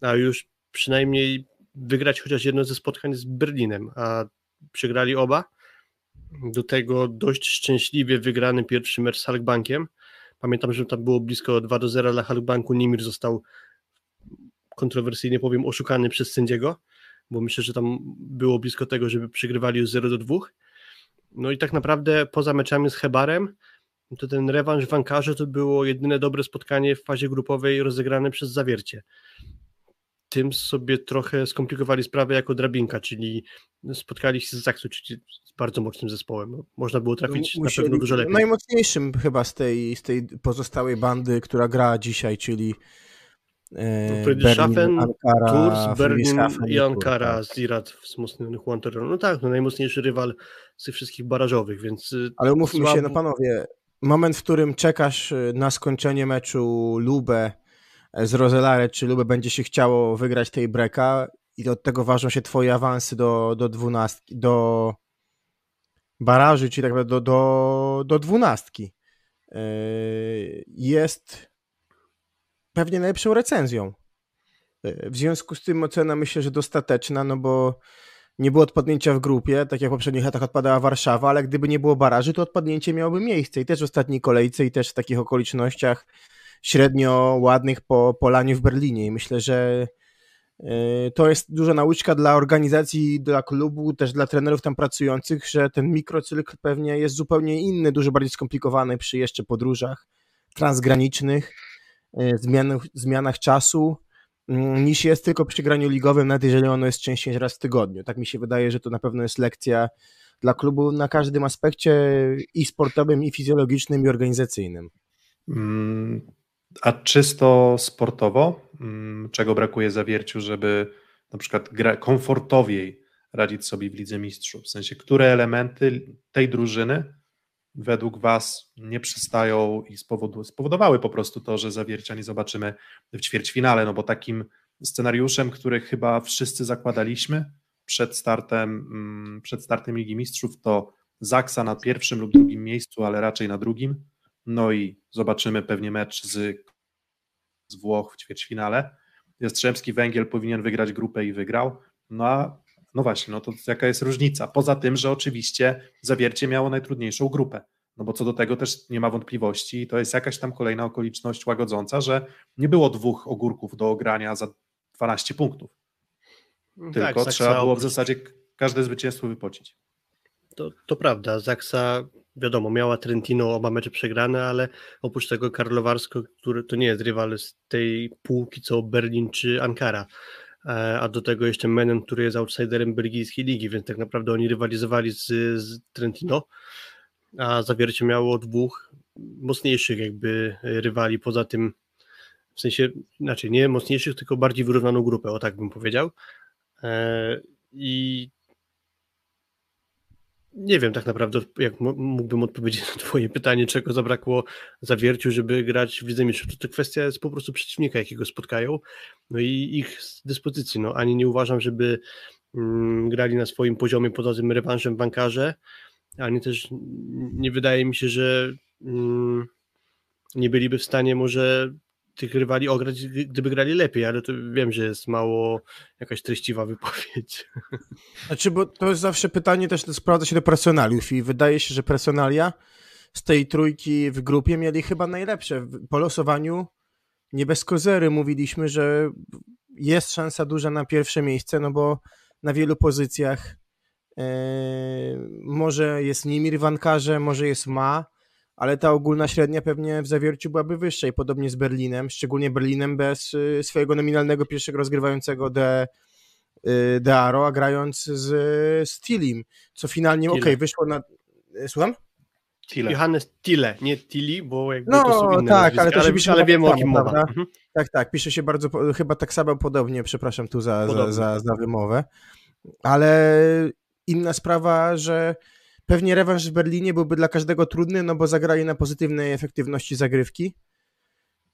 a już przynajmniej wygrać chociaż jedno ze spotkań z Berlinem, a przegrali oba. Do tego dość szczęśliwie wygrany pierwszy mecz z Halkbankiem. Pamiętam, że tam było blisko 2 do 0 dla Halkbanku. Nimir został kontrowersyjnie powiem oszukany przez sędziego, bo myślę, że tam było blisko tego, żeby przegrywali już 0 do 2 no i tak naprawdę poza meczami z Hebarem, to ten rewanż w Ankarze to było jedyne dobre spotkanie w fazie grupowej rozegrane przez Zawiercie. Tym sobie trochę skomplikowali sprawę jako drabinka, czyli spotkali się z Zaksu, czyli z bardzo mocnym zespołem. No, można było trafić no, na pewno dużo lepiej. Najmocniejszym chyba z tej, z tej pozostałej bandy, która gra dzisiaj, czyli E, Friedrichshafen, Ankara, Tours, Berlin i Ankara tak. z Irat wzmocnionych Wanderers. No tak, no najmocniejszy rywal z tych wszystkich barażowych, więc... Y, Ale umówmy się, no panowie, moment, w którym czekasz y, na skończenie meczu Lubę z Roselare, czy Lubę będzie się chciało wygrać tej breka i od tego ważą się twoje awansy do, do dwunastki, do baraży, czyli tak naprawdę do, do, do dwunastki. E, jest pewnie najlepszą recenzją. W związku z tym ocena myślę, że dostateczna, no bo nie było odpadnięcia w grupie, tak jak w poprzednich latach odpadała Warszawa, ale gdyby nie było baraży, to odpadnięcie miałoby miejsce i też w ostatniej kolejce i też w takich okolicznościach średnio ładnych po polaniu w Berlinie i myślę, że e, to jest duża nauczka dla organizacji, dla klubu, też dla trenerów tam pracujących, że ten mikrocykl pewnie jest zupełnie inny, dużo bardziej skomplikowany przy jeszcze podróżach transgranicznych E, zmianach, zmianach czasu mm, niż jest tylko przy graniu ligowym, nawet jeżeli ono jest częściej raz w tygodniu. Tak mi się wydaje, że to na pewno jest lekcja dla klubu na każdym aspekcie i sportowym, i fizjologicznym, i organizacyjnym. A czysto sportowo, mm, czego brakuje zawierciu, żeby na przykład gra komfortowiej radzić sobie w Lidze Mistrzów? W sensie, które elementy tej drużyny według Was nie przystają i spowodowały po prostu to, że zawiercia nie zobaczymy w ćwierćfinale, no bo takim scenariuszem, który chyba wszyscy zakładaliśmy przed startem, mm, przed startem Ligi Mistrzów, to Zaksa na pierwszym lub drugim miejscu, ale raczej na drugim. No i zobaczymy pewnie mecz z, z Włoch w ćwierćfinale. Jastrzębski Węgiel powinien wygrać grupę i wygrał, No a no właśnie, no to jaka jest różnica? Poza tym, że oczywiście Zawiercie miało najtrudniejszą grupę. No bo co do tego też nie ma wątpliwości, to jest jakaś tam kolejna okoliczność łagodząca, że nie było dwóch ogórków do ogrania za 12 punktów. Tylko tak, trzeba było w zasadzie każde zwycięstwo wypocić. To, to prawda, Zaksa wiadomo, miała Trentino oba mecze przegrane, ale oprócz tego Karlowarsko, który to nie jest rywal z tej półki co Berlin czy Ankara, E, a do tego jeszcze Menem, który jest outsiderem belgijskiej ligi, więc tak naprawdę oni rywalizowali z, z Trentino, a Zawiercie miało dwóch mocniejszych jakby rywali poza tym, w sensie, znaczy nie mocniejszych, tylko bardziej wyrównaną grupę, o tak bym powiedział. E, I nie wiem tak naprawdę, jak mógłbym odpowiedzieć na twoje pytanie, czego zabrakło Zawierciu, żeby grać w Lidze Mistrzów. To, kwestia jest po prostu przeciwnika, jakiego spotkają, no i ich dyspozycji. No, ani nie uważam, żeby mm, grali na swoim poziomie poza tym rewanżem bankarze, ani też nie wydaje mi się, że mm, nie byliby w stanie może tych rywali ograć, gdyby grali lepiej, ale to wiem, że jest mało jakaś treściwa wypowiedź. [laughs] Znaczy, bo to jest zawsze pytanie też, sprawdza się do personaliów i wydaje się, że personalia z tej trójki w grupie mieli chyba najlepsze. Po losowaniu nie bez kozery mówiliśmy, że jest szansa duża na pierwsze miejsce, no bo na wielu pozycjach e, może jest Nimir w Ankarze, może jest Ma, ale ta ogólna średnia pewnie w zawierciu byłaby wyższa i podobnie z Berlinem, szczególnie Berlinem bez y, swojego nominalnego pierwszego rozgrywającego De, y, Dearo, a grając z, z Tilim, co finalnie, okej, Tile. wyszło na... y, Słucham? Tyle. Johannes Tille, nie Tilly, bo jakby No, to są inne tak, nazwiska, ale to się ale, pisze ale tak wiemy o kim mowa. prawda? Mhm. Tak, tak, pisze się bardzo, chyba tak samo podobnie, przepraszam tu za, za, za, za wymowę, ale inna sprawa, że pewnie rewanż w Berlinie byłby dla każdego trudny, no bo zagrali na pozytywnej efektywności zagrywki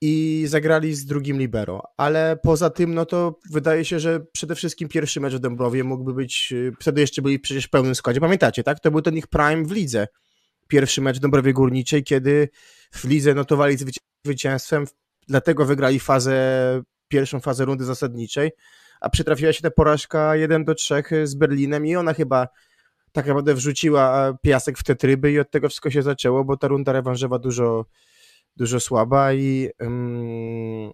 i zagrali z drugim libero, ale poza tym, no to wydaje się, że przede wszystkim pierwszy mecz w Dąbrowie mógłby być, y, wtedy jeszcze byli przecież w pełnym składzie, pamiętacie, tak? To był ten ich prime w lidze, pierwszy mecz w Dąbrowie Górniczej, kiedy w lidze notowali zwyci- zwycięstwem, dlatego wygrali fazę, pierwszą fazę rundy zasadniczej, a przytrafiła się ta porażka 1 do 3 z Berlinem i ona chyba tak naprawdę wrzuciła piasek w te tryby i od tego wszystko się zaczęło, bo ta runda rewanżowa dużo, dużo słaba i, ym,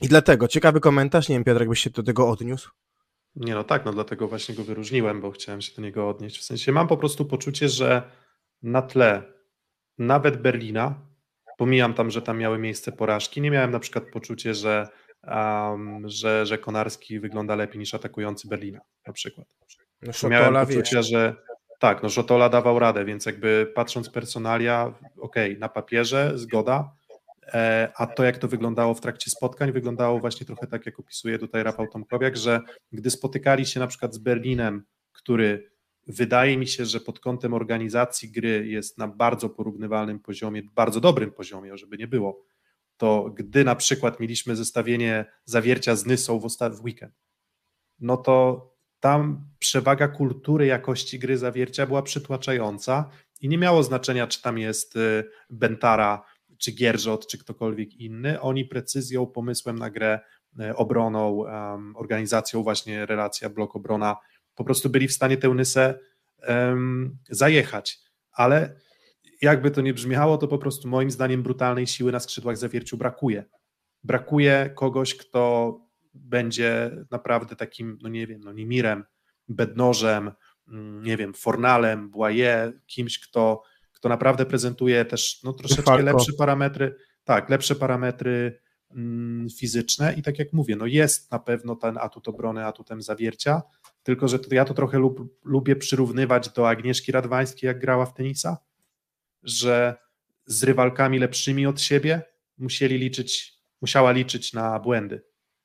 i dlatego ciekawy komentarz, nie wiem Piotr, jakbyś się do tego odniósł. Nie no tak, no dlatego właśnie go wyróżniłem, bo chciałem się do niego odnieść. W sensie mam po prostu poczucie, że na tle nawet Berlina, pomijam tam, że tam miały miejsce porażki, nie miałem na przykład poczucie, że, um, że, że Konarski wygląda lepiej niż atakujący Berlina na przykład. No, miałem Szotola, wiesz, poczucie, że tak, no Szotola dawał radę, więc jakby patrząc personalia, okej, na papierze zgoda, e, a to jak to wyglądało w trakcie spotkań, wyglądało właśnie trochę tak, jak opisuje tutaj Rafał Tomkowiak, że gdy spotykali się na przykład z Berlinem, który wydaje mi się, że pod kątem organizacji gry jest na bardzo porównywalnym poziomie, bardzo dobrym poziomie, żeby nie było, to gdy na przykład mieliśmy zestawienie zawiercia z Nysą w, w weekend, no to tam przewaga kultury jakości gry zawiercia była przytłaczająca i nie miało znaczenia, czy tam jest y, Bentara, czy Gierżot, czy ktokolwiek inny. Oni precyzją, pomysłem na grę, y, obroną, organizacją właśnie relacja blok-obrona, po prostu byli w stanie tę Nysę em, zajechać. Ale jakby to nie brzmiało, to po prostu moim zdaniem brutalnej siły na skrzydłach zawierciu brakuje. Brakuje kogoś, kto będzie naprawdę takim, no nie wiem, no Nimirem, Bednożem, mm, nie wiem, Fornalem, Błaje, kimś, kto, kto naprawdę prezentuje też no, troszeczkę lepsze parametry, tak, lepsze parametry mm, fizyczne. I tak jak mówię, no jest na pewno ten atut obrony atutem zawiercia, tylko że to, ja to trochę lub, lubię przyrównywać do Agnieszki Radwańskiej, jak grała w tenisa, że z rywalkami lepszymi od siebie musieli liczyć, musiała liczyć na błędy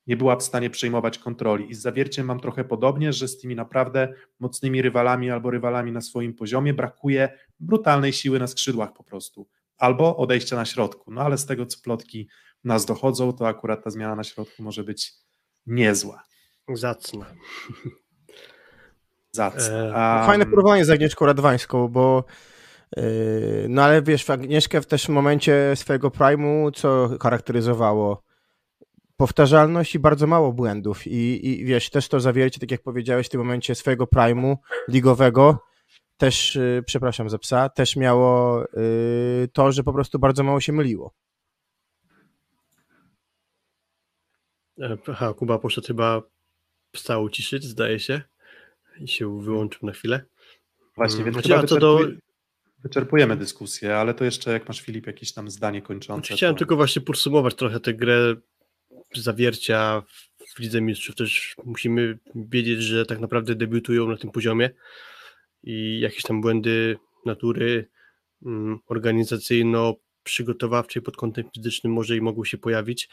nie była w stanie przejmować kontroli. I z zawierciem mam trochę podobnie, że z tymi naprawdę mocnymi rywalami albo rywalami na swoim poziomie brakuje brutalnej siły na skrzydłach po prostu. Albo odejścia na środku. No ale z tego, co plotki nas dochodzą, to akurat ta zmiana na środku może być niezła. Zacna. [laughs] Zacna. E, A, Fajne porównanie z Agnieszką Radwańską, bo yy, no ale wiesz, Agnieszkę w też momencie swojego prime'u, co charakteryzowało powtarzalność i bardzo mało błędów. I, I wiesz, też to zawiercie, tak jak powiedziałeś, w tym momencie swojego primu ligowego, też, yy, przepraszam za psa, też miało yy, to, że po prostu bardzo mało się myliło. E, Aha, Kuba poszedł chyba psa uciszyć, zdaje się. I się wyłączył na chwilę. Właśnie, Mm, więc znaczy, co do- wyczerpuj- wyczerpujemy dyskusję, ale to jeszcze jak masz Filip jakieś tam zdanie kończące. Znaczy, chciałem to... tylko właśnie podsumować trochę tę grę zawiercia w Lidze Mistrzów. Też musimy wiedzieć, że tak naprawdę debiutują na tym poziomie i jakieś tam błędy natury mm, organizacyjno-przygotowawczej pod kątem fizycznym może i mogły się pojawić.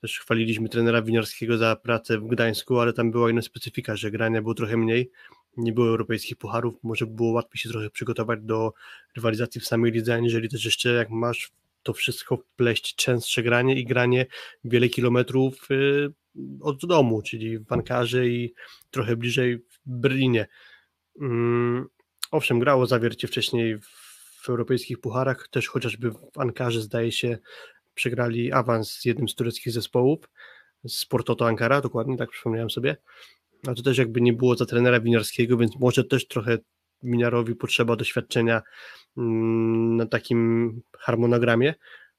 Też chwaliliśmy trenera winiarskiego za pracę w Gdańsku, ale tam była inna specyfika, że grania było trochę mniej, nie było europejskich pucharów, może było łatwiej się trochę przygotować do rywalizacji w samej lidze, aniżeli też jeszcze jak masz to wszystko wpleść częstsze granie i granie wiele kilometrów y, od domu, czyli w Ankarze i trochę bliżej w Berlinie. Mm, Owszem, grało zawiercie wcześniej w europejskich pucharach, też chociażby w Ankarze zdaje się przegrali awans z jednym z tureckich zespołów, z Porto Ankara, dokładnie tak przypomniałem sobie. A to też jakby nie było za trenera winiarskiego, więc może też trochę winiarowi potrzeba doświadczenia na takim harmonogramie.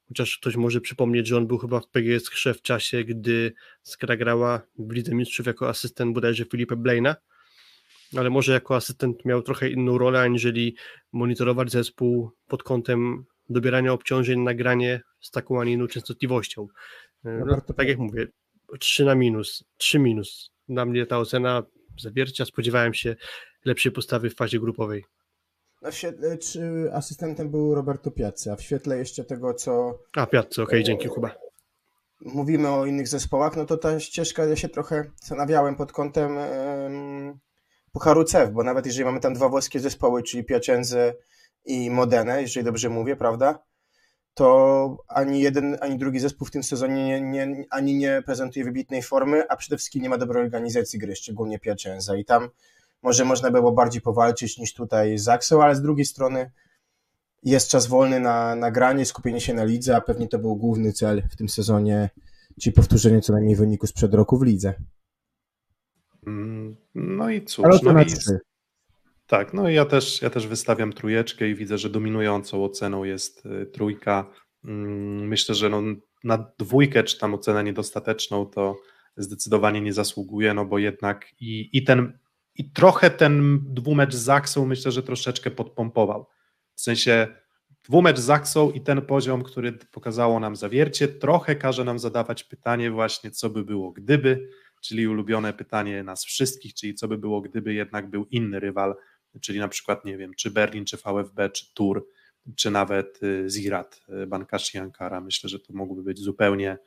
Chociaż ktoś może przypomnieć, że on był chyba w PGS Krze w czasie, gdy Skra grała w Lidze Mistrzów jako asystent bodajże Filipa Blaina, ale może jako asystent miał trochę inną rolę, aniżeli monitorować zespół pod kątem dobierania obciążeń na granie z taką, a nie inną częstotliwością. E, No, Roberto, tak jak mówię, 3 na minus, 3 minus. Dla mnie ta ocena zawiercia, spodziewałem się lepszej postawy w fazie grupowej. No w świetle, czy asystentem był Roberto Piazza, a w świetle jeszcze tego, co A, Piatce, okej, dzięki Kuba. mówimy o innych zespołach, no to ta ścieżka, ja się trochę zastanawiałem pod kątem em, Pucharu CEF, bo nawet jeżeli mamy tam dwa włoskie zespoły, czyli Piacenza i Modenę, jeżeli dobrze mówię, prawda, to ani jeden, ani drugi zespół w tym sezonie nie, nie, ani nie prezentuje wybitnej formy, a przede wszystkim nie ma dobrej organizacji gry, szczególnie Piacenza i tam może można było bardziej powalczyć niż tutaj z Axel, ale z drugiej strony jest czas wolny na, na granie, skupienie się na lidze, a pewnie to był główny cel w tym sezonie, czyli powtórzenie co najmniej wyniku sprzed roku w lidze. Mm, No i cóż, Ale no i, 3. tak, no i ja też, ja też wystawiam trójeczkę i widzę, że dominującą oceną jest y, trójka. Mm, Myślę, że no, na dwójkę, czy tam ocenę niedostateczną, to zdecydowanie nie zasługuje, no bo jednak i, i ten, i trochę ten dwumecz z Zaksą myślę, że troszeczkę podpompował. W sensie dwumecz z Zaksą i ten poziom, który pokazało nam zawiercie, trochę każe nam zadawać pytanie właśnie, co by było gdyby, czyli ulubione pytanie nas wszystkich, czyli co by było, gdyby jednak był inny rywal, czyli na przykład, nie wiem, czy Berlin, czy VfB, czy Tur, czy nawet y, Zirat, y, Bankashi Ankara. Myślę, że to mogłyby być zupełnie,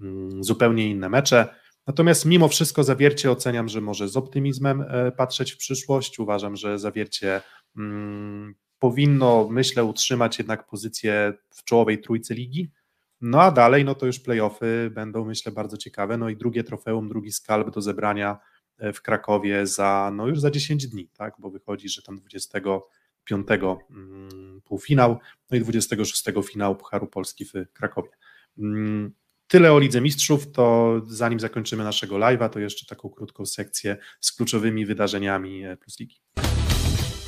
mm, zupełnie inne mecze. Natomiast mimo wszystko zawiercie oceniam, że może z optymizmem e, patrzeć w przyszłość. Uważam, że zawiercie mm, powinno, myślę, utrzymać jednak pozycję w czołowej trójce ligi. No a dalej, no to już playoffy będą, myślę, bardzo ciekawe. No i drugie trofeum, drugi skalp do zebrania e, w Krakowie za, no już za 10 dni, tak, bo wychodzi, że tam 25 mm, półfinał, no i 26 finał Pucharu Polski w Krakowie. Mm, Tyle o Lidze Mistrzów, to zanim zakończymy naszego live'a, to jeszcze taką krótką sekcję z kluczowymi wydarzeniami e, Plus Ligi.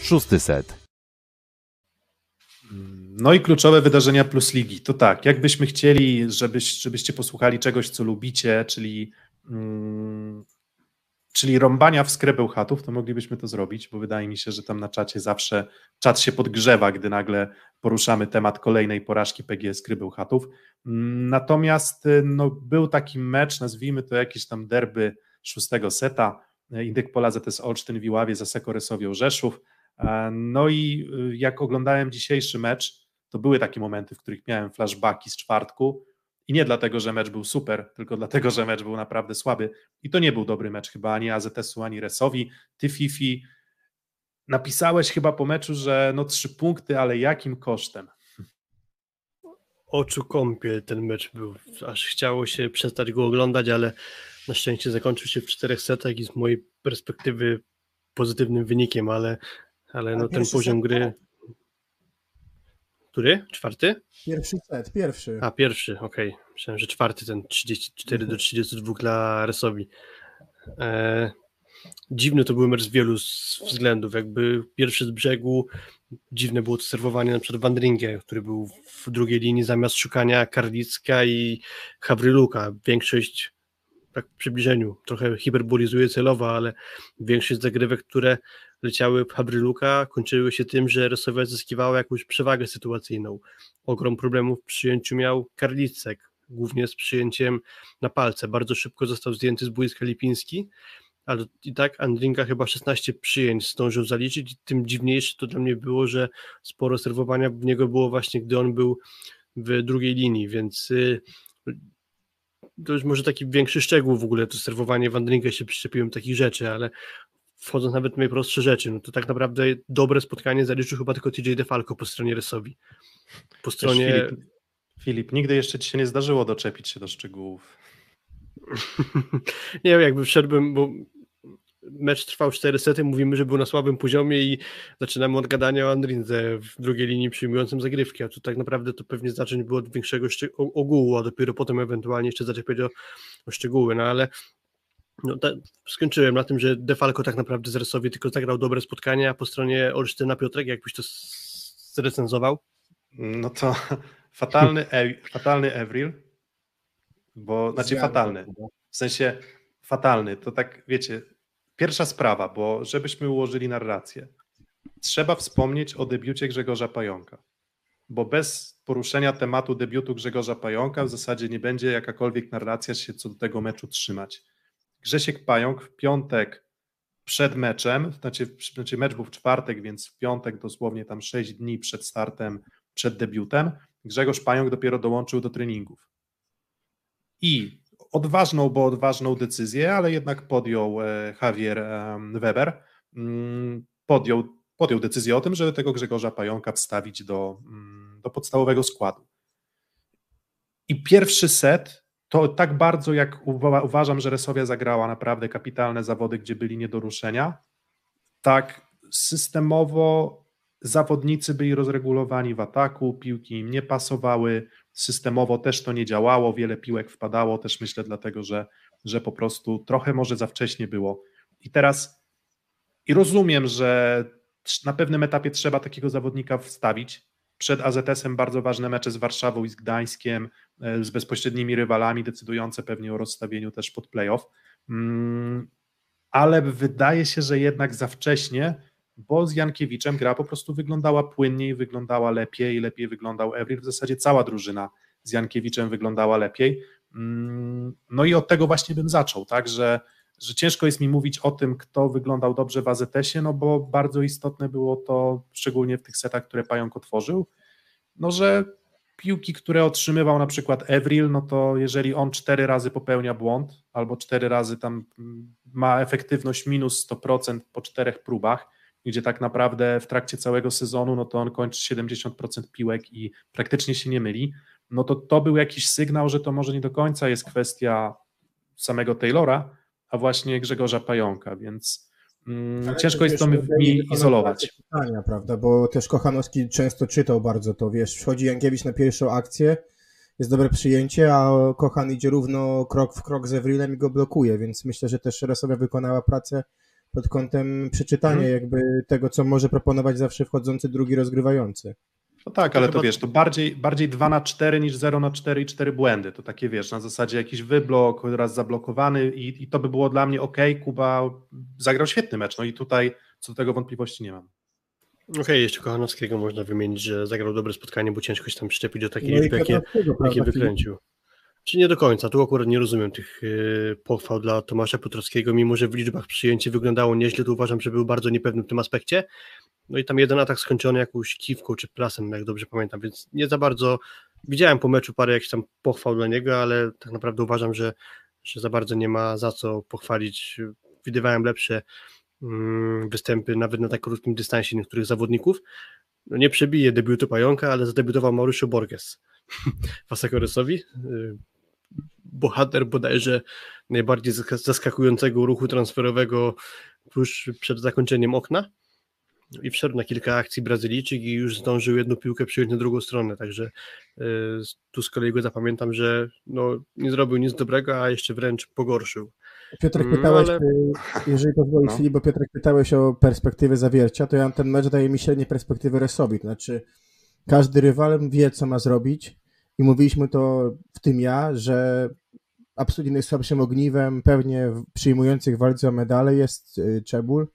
Szósty set. No i kluczowe wydarzenia plus ligi. To tak, jakbyśmy chcieli, żebyś, żebyście posłuchali czegoś, co lubicie, czyli, mm, czyli rąbania w skrebeł chatów, to moglibyśmy to zrobić, bo wydaje mi się, że tam na czacie zawsze czat się podgrzewa, gdy nagle poruszamy temat kolejnej porażki PGS Skrybeł Chatów. Natomiast y, no, był taki mecz, nazwijmy to jakieś tam derby szóstego seta, Indyk Pola ZS Olsztyn w Iławie za Sekoresowią Rzeszów. E, No i y, jak oglądałem dzisiejszy mecz, to były takie momenty, w których miałem flashbacki z czwartku i nie dlatego, że mecz był super, tylko dlatego, że mecz był naprawdę słaby i to nie był dobry mecz chyba ani AZS-u, ani Resowi. Ty Fifi napisałeś chyba po meczu, że no trzy punkty, ale jakim kosztem? Oczu kąpiel ten mecz był, aż chciało się przestać go oglądać, ale na szczęście zakończył się w czterech setach i z mojej perspektywy pozytywnym wynikiem, ale, ale no ten poziom set, gry... Który? Czwarty? Pierwszy set, pierwszy. A, pierwszy, okej. Myślałem, że czwarty ten 34 do 32 dla Resowi. E, dziwny to był mecz z wielu względów. Jakby pierwszy z brzegu, dziwne było to serwowanie na przykład Wandringę, który był w drugiej linii zamiast szukania Karlicka i Hawryluka. Większość tak w przybliżeniu, trochę hiperbolizuję celowo, ale większość zagrywek, które leciały w Hawryluka, kończyły się tym, że Rosowia zyskiwała jakąś przewagę sytuacyjną. Ogrom problemów w przyjęciu miał Karlicek, głównie z przyjęciem na palce. Bardzo szybko został zdjęty z boiska Lipiński, ale i tak Andrinka chyba 16 przyjęć zdążył zaliczyć. Tym dziwniejsze to dla mnie było, że sporo serwowania w niego było właśnie, gdy on był w drugiej linii, więc y, to już może taki większy szczegół w ogóle, to serwowanie w Andrinkę się przyczepiłem takich rzeczy, ale wchodząc nawet w najprostsze rzeczy, no to tak naprawdę dobre spotkanie zaliczył chyba tylko TJ DeFalco po stronie Resowi. Po stronie... Filip, Filip, nigdy jeszcze ci się nie zdarzyło doczepić się do szczegółów. [laughs] nie wiem, jakby wszedłbym, bo mecz trwał 4 sety, mówimy, że był na słabym poziomie i zaczynamy od gadania o Andrinze w drugiej linii przyjmującym zagrywki, a tu tak naprawdę to pewnie zacząć było od większego ogółu, a dopiero potem ewentualnie jeszcze zaczepiać o, o szczegóły, no ale no, ta, skończyłem na tym, że Defalco tak naprawdę z Resowi tylko zagrał dobre spotkania, a po stronie Olsztyna Piotrek, jakbyś to zrecenzował? No to [laughs] fatalny, e, fatalny Evril, bo znaczy fatalny, w sensie fatalny, to tak wiecie, pierwsza sprawa, bo żebyśmy ułożyli narrację, trzeba wspomnieć o debiucie Grzegorza Pająka, bo bez poruszenia tematu debiutu Grzegorza Pająka w zasadzie nie będzie jakakolwiek narracja się co do tego meczu trzymać. Grzesiek Pająk w piątek przed meczem, znaczy, znaczy mecz był w czwartek, więc w piątek dosłownie tam 6 dni przed startem, przed debiutem, Grzegorz Pająk dopiero dołączył do treningów. I odważną, bo odważną decyzję, ale jednak podjął e, Javier Weber, mm, podjął, podjął decyzję o tym, żeby tego Grzegorza Pająka wstawić do, mm, do podstawowego składu. I pierwszy set to tak bardzo jak uważam, że Resowia zagrała naprawdę kapitalne zawody, gdzie byli nie do ruszenia, tak systemowo zawodnicy byli rozregulowani w ataku, piłki im nie pasowały, systemowo też to nie działało, wiele piłek wpadało, też myślę dlatego, że, że po prostu trochę może za wcześnie było. I teraz i rozumiem, że na pewnym etapie trzeba takiego zawodnika wstawić, przed AZS-em bardzo ważne mecze z Warszawą i z Gdańskiem, e, z bezpośrednimi rywalami, decydujące pewnie o rozstawieniu też pod playoff. Mm, ale wydaje się, że jednak za wcześnie, bo z Jankiewiczem gra po prostu wyglądała płynniej, wyglądała lepiej, lepiej wyglądał Evril. W zasadzie cała drużyna z Jankiewiczem wyglądała lepiej. Mm, no i od tego właśnie bym zaczął, tak, że że ciężko jest mi mówić o tym, kto wyglądał dobrze w AZS-ie, no bo bardzo istotne było to, szczególnie w tych setach, które Pająk otworzył, no że piłki, które otrzymywał na przykład Evril, no to jeżeli on cztery razy popełnia błąd, albo cztery razy tam ma efektywność minus 100% po czterech próbach, gdzie tak naprawdę w trakcie całego sezonu, no to on kończy 70% piłek i praktycznie się nie myli, no to to był jakiś sygnał, że to może nie do końca jest kwestia samego Taylora, a właśnie Grzegorza Pająka, więc mm, ciężko jest to mi izolować. Pytania, prawda, bo też Kochanowski często czytał bardzo to, wiesz, wchodzi Jankiewicz na pierwszą akcję, jest dobre przyjęcie, a Kochan idzie równo krok w krok z Ewrilem i go blokuje, więc myślę, że też Resowa wykonała pracę pod kątem przeczytania hmm. jakby tego, co może proponować zawsze wchodzący drugi rozgrywający. No tak, ale to wiesz, to bardziej, bardziej 2 na 4 niż 0 na 4 i 4 błędy. To takie wiesz, na zasadzie jakiś wyblok, raz zablokowany i, i to by było dla mnie ok, Kuba zagrał świetny mecz. No i tutaj co do tego wątpliwości nie mam. Okej, okay, jeszcze Kochanowskiego można wymienić, że zagrał dobre spotkanie, bo ciężko się tam przyczepić do takiej no liczby, jakie, jakie wykręcił. Czy nie do końca, tu akurat nie rozumiem tych yy, pochwał dla Tomasza Piotrowskiego, mimo że w liczbach przyjęcie wyglądało nieźle, to uważam, że był bardzo niepewny w tym aspekcie, no i tam jeden atak skończony jakąś kiwką czy plasem, jak dobrze pamiętam, więc nie za bardzo widziałem po meczu parę jakichś tam pochwał dla niego, ale tak naprawdę uważam, że, że za bardzo nie ma za co pochwalić. Widywałem lepsze mm, występy nawet na tak krótkim dystansie niektórych zawodników. No nie przebije debiutu Pająka, ale zadebiutował Mauricio Borges [laughs] Wasakoresowi. Y, bohater bodajże najbardziej zaskakującego ruchu transferowego tuż przed zakończeniem okna i wszedł na kilka akcji Brazylijczyk i już zdążył jedną piłkę przyjąć na drugą stronę, także y, tu z kolei go zapamiętam, że no, nie zrobił nic dobrego, a jeszcze wręcz pogorszył. Piotrek, No, pytałeś, ale- y, jeżeli pozwolisz No. Filip, bo Piotrek pytałeś o perspektywy zawiercia, to ja ten mecz daje mi średnie perspektywy Resowi, to znaczy każdy rywal wie, co ma zrobić i mówiliśmy to w tym ja, że absolutnie najsłabszym ogniwem pewnie przyjmujących w walce o medale jest y, Czebul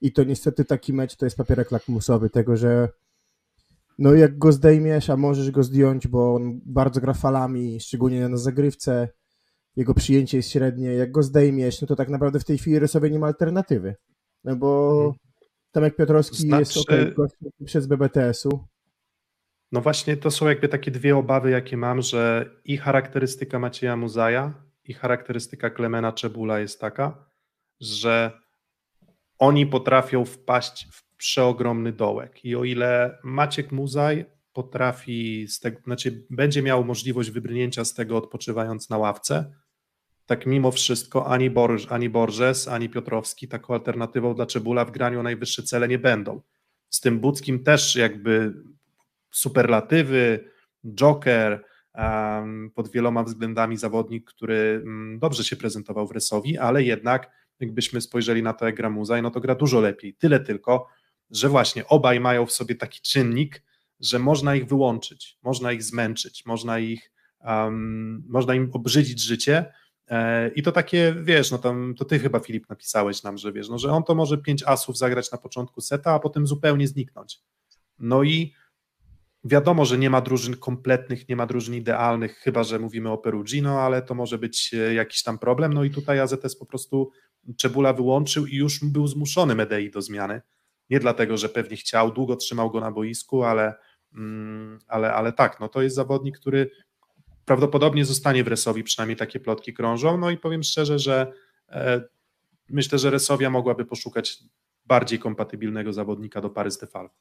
i to niestety taki mecz to jest papierek lakmusowy tego, że no jak go zdejmiesz, a możesz go zdjąć, bo on bardzo gra falami, szczególnie na zagrywce, jego przyjęcie jest średnie, jak go zdejmiesz, no to tak naprawdę w tej chwili Rysowie nie ma alternatywy. No bo Mhm. Tomek Piotrowski jest Znaczy- ok przez BBTS-u. No właśnie, to są jakby takie dwie obawy, jakie mam, że i charakterystyka Macieja Muzaja, i charakterystyka Klemena Czebula jest taka, że oni potrafią wpaść w przeogromny dołek. I o ile Maciek Muzaj potrafi, z znaczy będzie miał możliwość wybrnięcia z tego odpoczywając na ławce, tak mimo wszystko ani, Borż, ani Borges, ani Piotrowski taką alternatywą dla Czebula w graniu o najwyższe cele nie będą. Z tym Buckim też jakby superlatywy, joker, pod wieloma względami zawodnik, który um, dobrze się prezentował w Resowi, ale jednak jakbyśmy spojrzeli na to, gra Muzaj, no to gra dużo lepiej. Tyle tylko, że właśnie obaj mają w sobie taki czynnik, że można ich wyłączyć, można ich zmęczyć, można ich, um, można im obrzydzić życie, E, I to takie, wiesz, no tam, to ty chyba Filip napisałeś nam, że wiesz, no, że on to może pięć asów zagrać na początku seta, a potem zupełnie zniknąć. No i wiadomo, że nie ma drużyn kompletnych, nie ma drużyn idealnych, chyba że mówimy o Perugino, ale to może być e, jakiś tam problem. No i tutaj AZS po prostu Czebula wyłączył i już był zmuszony Medei do zmiany. Nie dlatego, że pewnie chciał, długo trzymał go na boisku, ale, mm, ale, ale tak, no to jest zawodnik, który prawdopodobnie zostanie w Resowi, przynajmniej takie plotki krążą. No i powiem szczerze, że e, myślę, że Resowia mogłaby poszukać bardziej kompatybilnego zawodnika do pary z Defalco.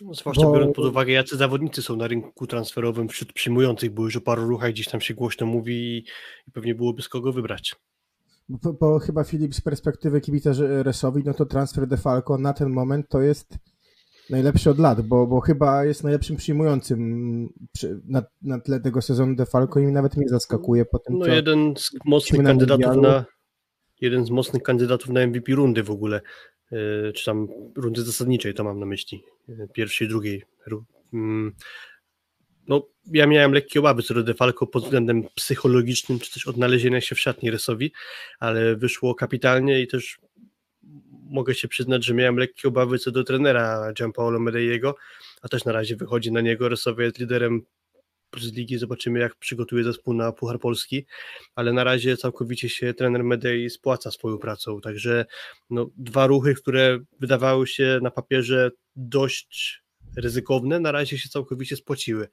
No, Zwłaszcza Bo- biorąc pod uwagę, jacy zawodnicy są na rynku transferowym wśród przyjmujących, bo już o paru ruchach gdzieś tam się głośno mówi i, i pewnie byłoby z kogo wybrać. Bo, bo chyba Filip z perspektywy kibica Resowi, no to transfer de Falco na ten moment to jest najlepszy od lat, bo, bo chyba jest najlepszym przyjmującym przy, na, na tle tego sezonu de Falco i nawet mnie zaskakuje po tym, No jeden z mocnych na kandydatów mundialu. na jeden z mocnych kandydatów na MVP rundy w ogóle, yy, czy tam rundy zasadniczej, to mam na myśli, yy, pierwszej, drugiej. ru- mm. No, ja miałem lekkie obawy co do Defalco pod względem psychologicznym, czy też odnalezienia się w szatni Resowi, ale wyszło kapitalnie i też mogę się przyznać, że miałem lekkie obawy co do trenera Gianpaolo Medeiego, a też na razie wychodzi na niego. Resowia jest liderem z ligi, zobaczymy jak przygotuje zespół na Puchar Polski, ale na razie całkowicie się trener Medei spłaca swoją pracą, także no, dwa ruchy, które wydawały się na papierze dość ryzykowne, na razie się całkowicie spłaciły.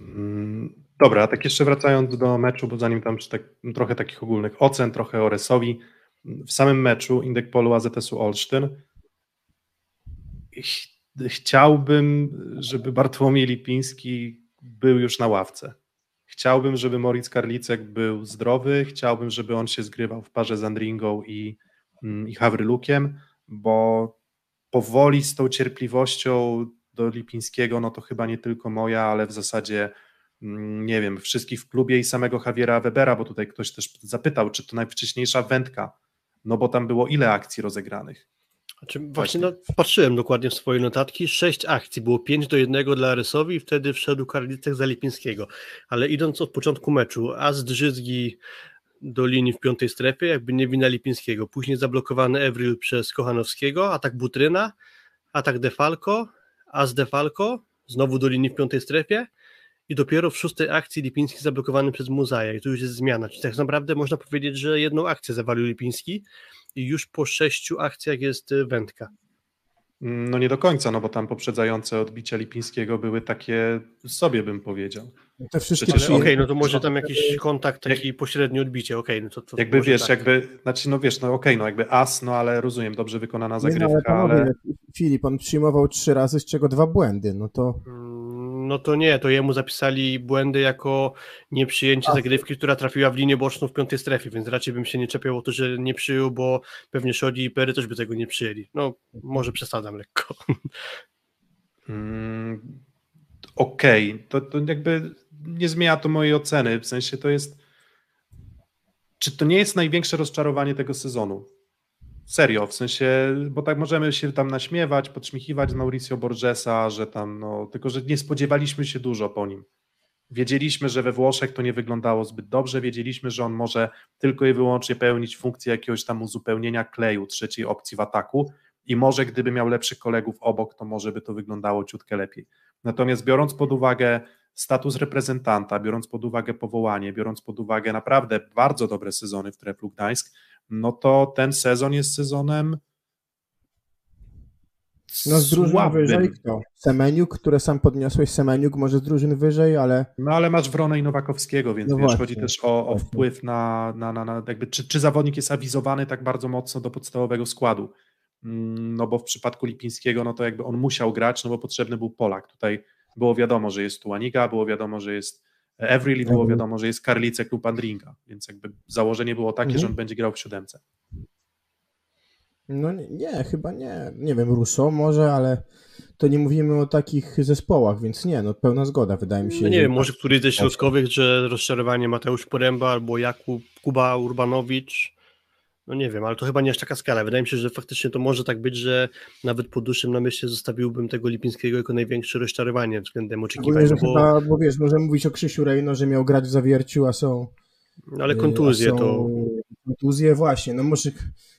Mm, Dobra, tak jeszcze wracając do meczu, bo zanim tam tak, trochę takich ogólnych ocen, trochę o Resowi. W samym meczu Indykpolu AZS-u Olsztyn ch- chciałbym, żeby Bartłomiej Lipiński był już na ławce. Chciałbym, żeby Moritz Karlicek był zdrowy, chciałbym, żeby on się zgrywał w parze z Andringą i, mm, i Hawrylukiem, bo powoli z tą cierpliwością do Lipińskiego, no to chyba nie tylko moja, ale w zasadzie mm, nie wiem, wszystkich w klubie i samego Javiera Webera, bo tutaj ktoś też zapytał, czy to najwcześniejsza wędka, no bo tam było ile akcji rozegranych. Znaczy, właśnie no, patrzyłem dokładnie w swoje notatki, sześć akcji, było 5 do 1 dla Rysowi i wtedy wszedł Karlicek za Lipińskiego, ale idąc od początku meczu, As Drzyzgi do linii w piątej strefie, jakby nie wina Lipińskiego, później zablokowany Evril przez Kochanowskiego, atak Butryna, atak Defalco, As Defalco, znowu do linii w piątej strefie? I dopiero w szóstej akcji Lipiński zablokowany przez Muzaja. I tu już jest zmiana, czyli tak naprawdę można powiedzieć, że jedną akcję zawalił Lipiński, i już po sześciu akcjach jest y, wędka. No nie do końca, no bo tam poprzedzające odbicia Lipińskiego były takie sobie bym powiedział. Te wszystkie okej, przyjęcia- no to może tam jakiś kontakt, taki pośrednie odbicie, okej, no to, to Jakby wiesz, tak. jakby, znaczy no wiesz, no okej, no jakby as, no ale rozumiem, dobrze wykonana Nie, no, ale zagrywka, panowie, ale Filip, on przyjmował trzy razy, z czego dwa błędy, no to Mm, No to nie, to jemu zapisali błędy jako nieprzyjęcie zagrywki, która trafiła w linię boczną w piątej strefie, więc raczej bym się nie czepiał o to, że nie przyjął, bo pewnie Szodzi i Pery też by tego nie przyjęli. No, może przesadzam lekko. Mm, Okej, okay. to, to jakby nie zmienia to mojej oceny, w sensie to jest czy to nie jest największe rozczarowanie tego sezonu? Serio, w sensie, bo tak możemy się tam naśmiewać, podśmiechiwać z Mauricio Borgesa, że tam, no, tylko że nie spodziewaliśmy się dużo po nim. Wiedzieliśmy, że we Włoszech to nie wyglądało zbyt dobrze, wiedzieliśmy, że on może tylko i wyłącznie pełnić funkcję jakiegoś tam uzupełnienia kleju trzeciej opcji w ataku i może gdyby miał lepszych kolegów obok, to może by to wyglądało ciutkę lepiej. Natomiast biorąc pod uwagę status reprezentanta, biorąc pod uwagę powołanie, biorąc pod uwagę naprawdę bardzo dobre sezony w Treplu Gdańsk, no to ten sezon jest sezonem no z drużyn wyżej kto? Semeniuk, które sam podniosłeś, Semeniuk może z drużyn wyżej, ale... No ale masz Wrona i Nowakowskiego, więc no wiesz, chodzi też o, o wpływ na, na, na, na jakby, czy, czy zawodnik jest awizowany tak bardzo mocno do podstawowego składu. Mm, no bo w przypadku Lipińskiego, no to jakby on musiał grać, no bo potrzebny był Polak. Tutaj było wiadomo, że jest Tuaniga, było wiadomo, że jest Everly, było wiadomo, że jest Karlicek lub Andringa, więc jakby założenie było takie, mhm. że on będzie grał w siódemce. No nie, nie, chyba nie. Nie wiem, Russo może, ale to nie mówimy o takich zespołach, więc nie, no pełna zgoda, wydaje mi się. No nie wiem, może któryś ze środkowych, że rozczarowanie Mateusz Poręba albo Jakub Kuba Urbanowicz no nie wiem, ale to chyba nie aż taka skala. Wydaje mi się, że faktycznie to może tak być, że nawet po dłuższym namyśle zostawiłbym tego Lipińskiego jako największe rozczarowanie względem oczekiwań. Bo, bo... Chyba, bo wiesz, możemy mówić o Krzysiu Rejno, że miał grać w zawierciu, a są... No ale kontuzje są... to... Kontuzje właśnie, no może...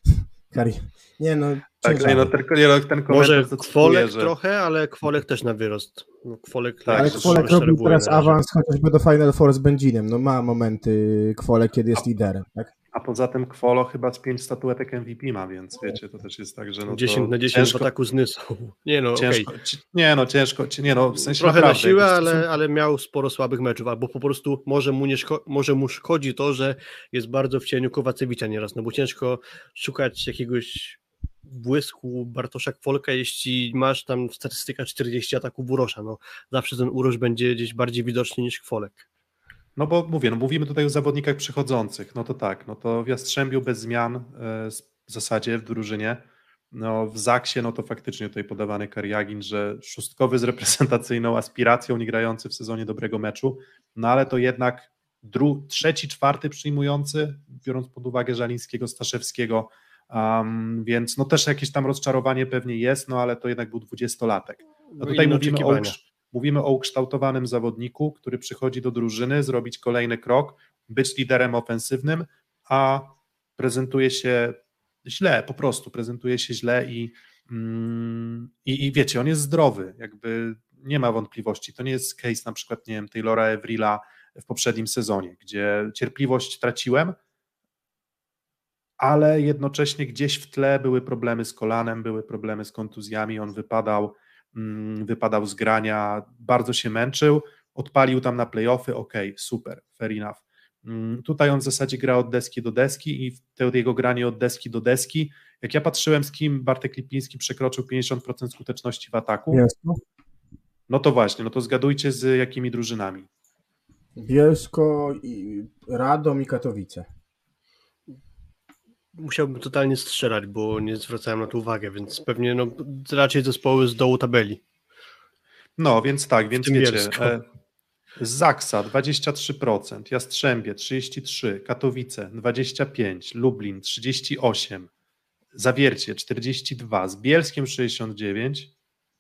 [laughs] Kari... Nie no, tak, nie no, ten, nie no, ten Może Kwolek że... trochę, ale Kwolek też na wyrost. No, kwolek tak, ale Kwolek robi teraz awans chociażby do Final Four z Benzinem. No ma momenty Kwolek, kiedy jest liderem, tak? A poza tym Kwolo chyba z pięć statuetek MVP ma, więc wiecie, to też jest tak, że no 10 na 10 ciężko, w ataku z Nysą. Nie no, ciężko, okay. Nie no, ciężko, nie no, w sensie Trochę naprawdę, na siłę, ale, ale miał sporo słabych meczów, albo po prostu może mu, nie szko- może mu szkodzi to, że jest bardzo w cieniu Kowacewicza nieraz, no bo ciężko szukać jakiegoś błysku Bartosza Kwolka, jeśli masz tam statystyka 40 ataków Urosza, no zawsze ten Urosz będzie gdzieś bardziej widoczny niż Kwolek. No bo mówię, no mówimy tutaj o zawodnikach przychodzących, no to tak, no to w Jastrzębiu bez zmian e, w zasadzie w drużynie, no w Zaksie, no to faktycznie tutaj podawany Kariagin, że szóstkowy z reprezentacyjną aspiracją, nie grający w sezonie dobrego meczu, no ale to jednak dru, trzeci, czwarty przyjmujący, biorąc pod uwagę Żalińskiego, Staszewskiego, um, więc no też jakieś tam rozczarowanie pewnie jest, no ale to jednak był dwudziestolatek. No, no tutaj mówimy o, Mówimy o ukształtowanym zawodniku, który przychodzi do drużyny, zrobić kolejny krok, być liderem ofensywnym, a prezentuje się źle, po prostu prezentuje się źle i, mm, i, i wiecie, on jest zdrowy, jakby nie ma wątpliwości. To nie jest case na przykład, nie wiem, Taylora Evrila w poprzednim sezonie, gdzie cierpliwość traciłem, ale jednocześnie gdzieś w tle były problemy z kolanem, były problemy z kontuzjami, on wypadał wypadał z grania, bardzo się męczył, odpalił tam na playoffy, ok, super, fair enough. Mm, tutaj on w zasadzie gra od deski do deski i to jego granie od deski do deski, jak ja patrzyłem z kim Bartek Lipiński przekroczył 50% skuteczności w ataku, no to właśnie, no to zgadujcie z jakimi drużynami. Bielsko, i Radom i Katowice musiałbym totalnie strzelać, bo nie zwracałem na to uwagę, więc pewnie no, raczej zespoły z dołu tabeli. No, więc tak, więc wiecie, e, Zaksa 23%, Jastrzębie 33%, Katowice 25%, Lublin 38%, Zawiercie 42%, z Bielskiem 69%,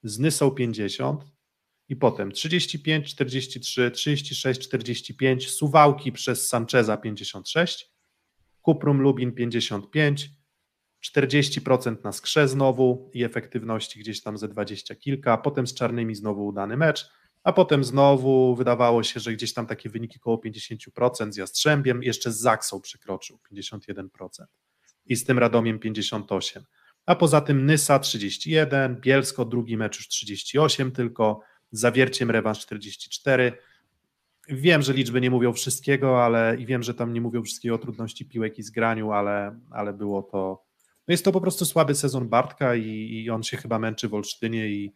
z Nysą 50%, i potem 35, 43, 36, 45, Suwałki przez Sancheza 56, Kuprum Lubin 55, 40% na skrze znowu i efektywności gdzieś tam ze 20 kilka, potem z czarnymi znowu udany mecz, a potem znowu wydawało się, że gdzieś tam takie wyniki około 50% z Jastrzębiem, jeszcze z Zaksą przekroczył 51% i z tym Radomiem 58%. A poza tym Nysa 31, Bielsko drugi mecz już 38 tylko, z Zawierciem rewanż 44, Wiem, że liczby nie mówią wszystkiego, ale i wiem, że tam nie mówią wszystkiego o trudności piłek i zgraniu, ale, ale było to. No jest to po prostu słaby sezon Bartka i, i on się chyba męczy w Olsztynie i,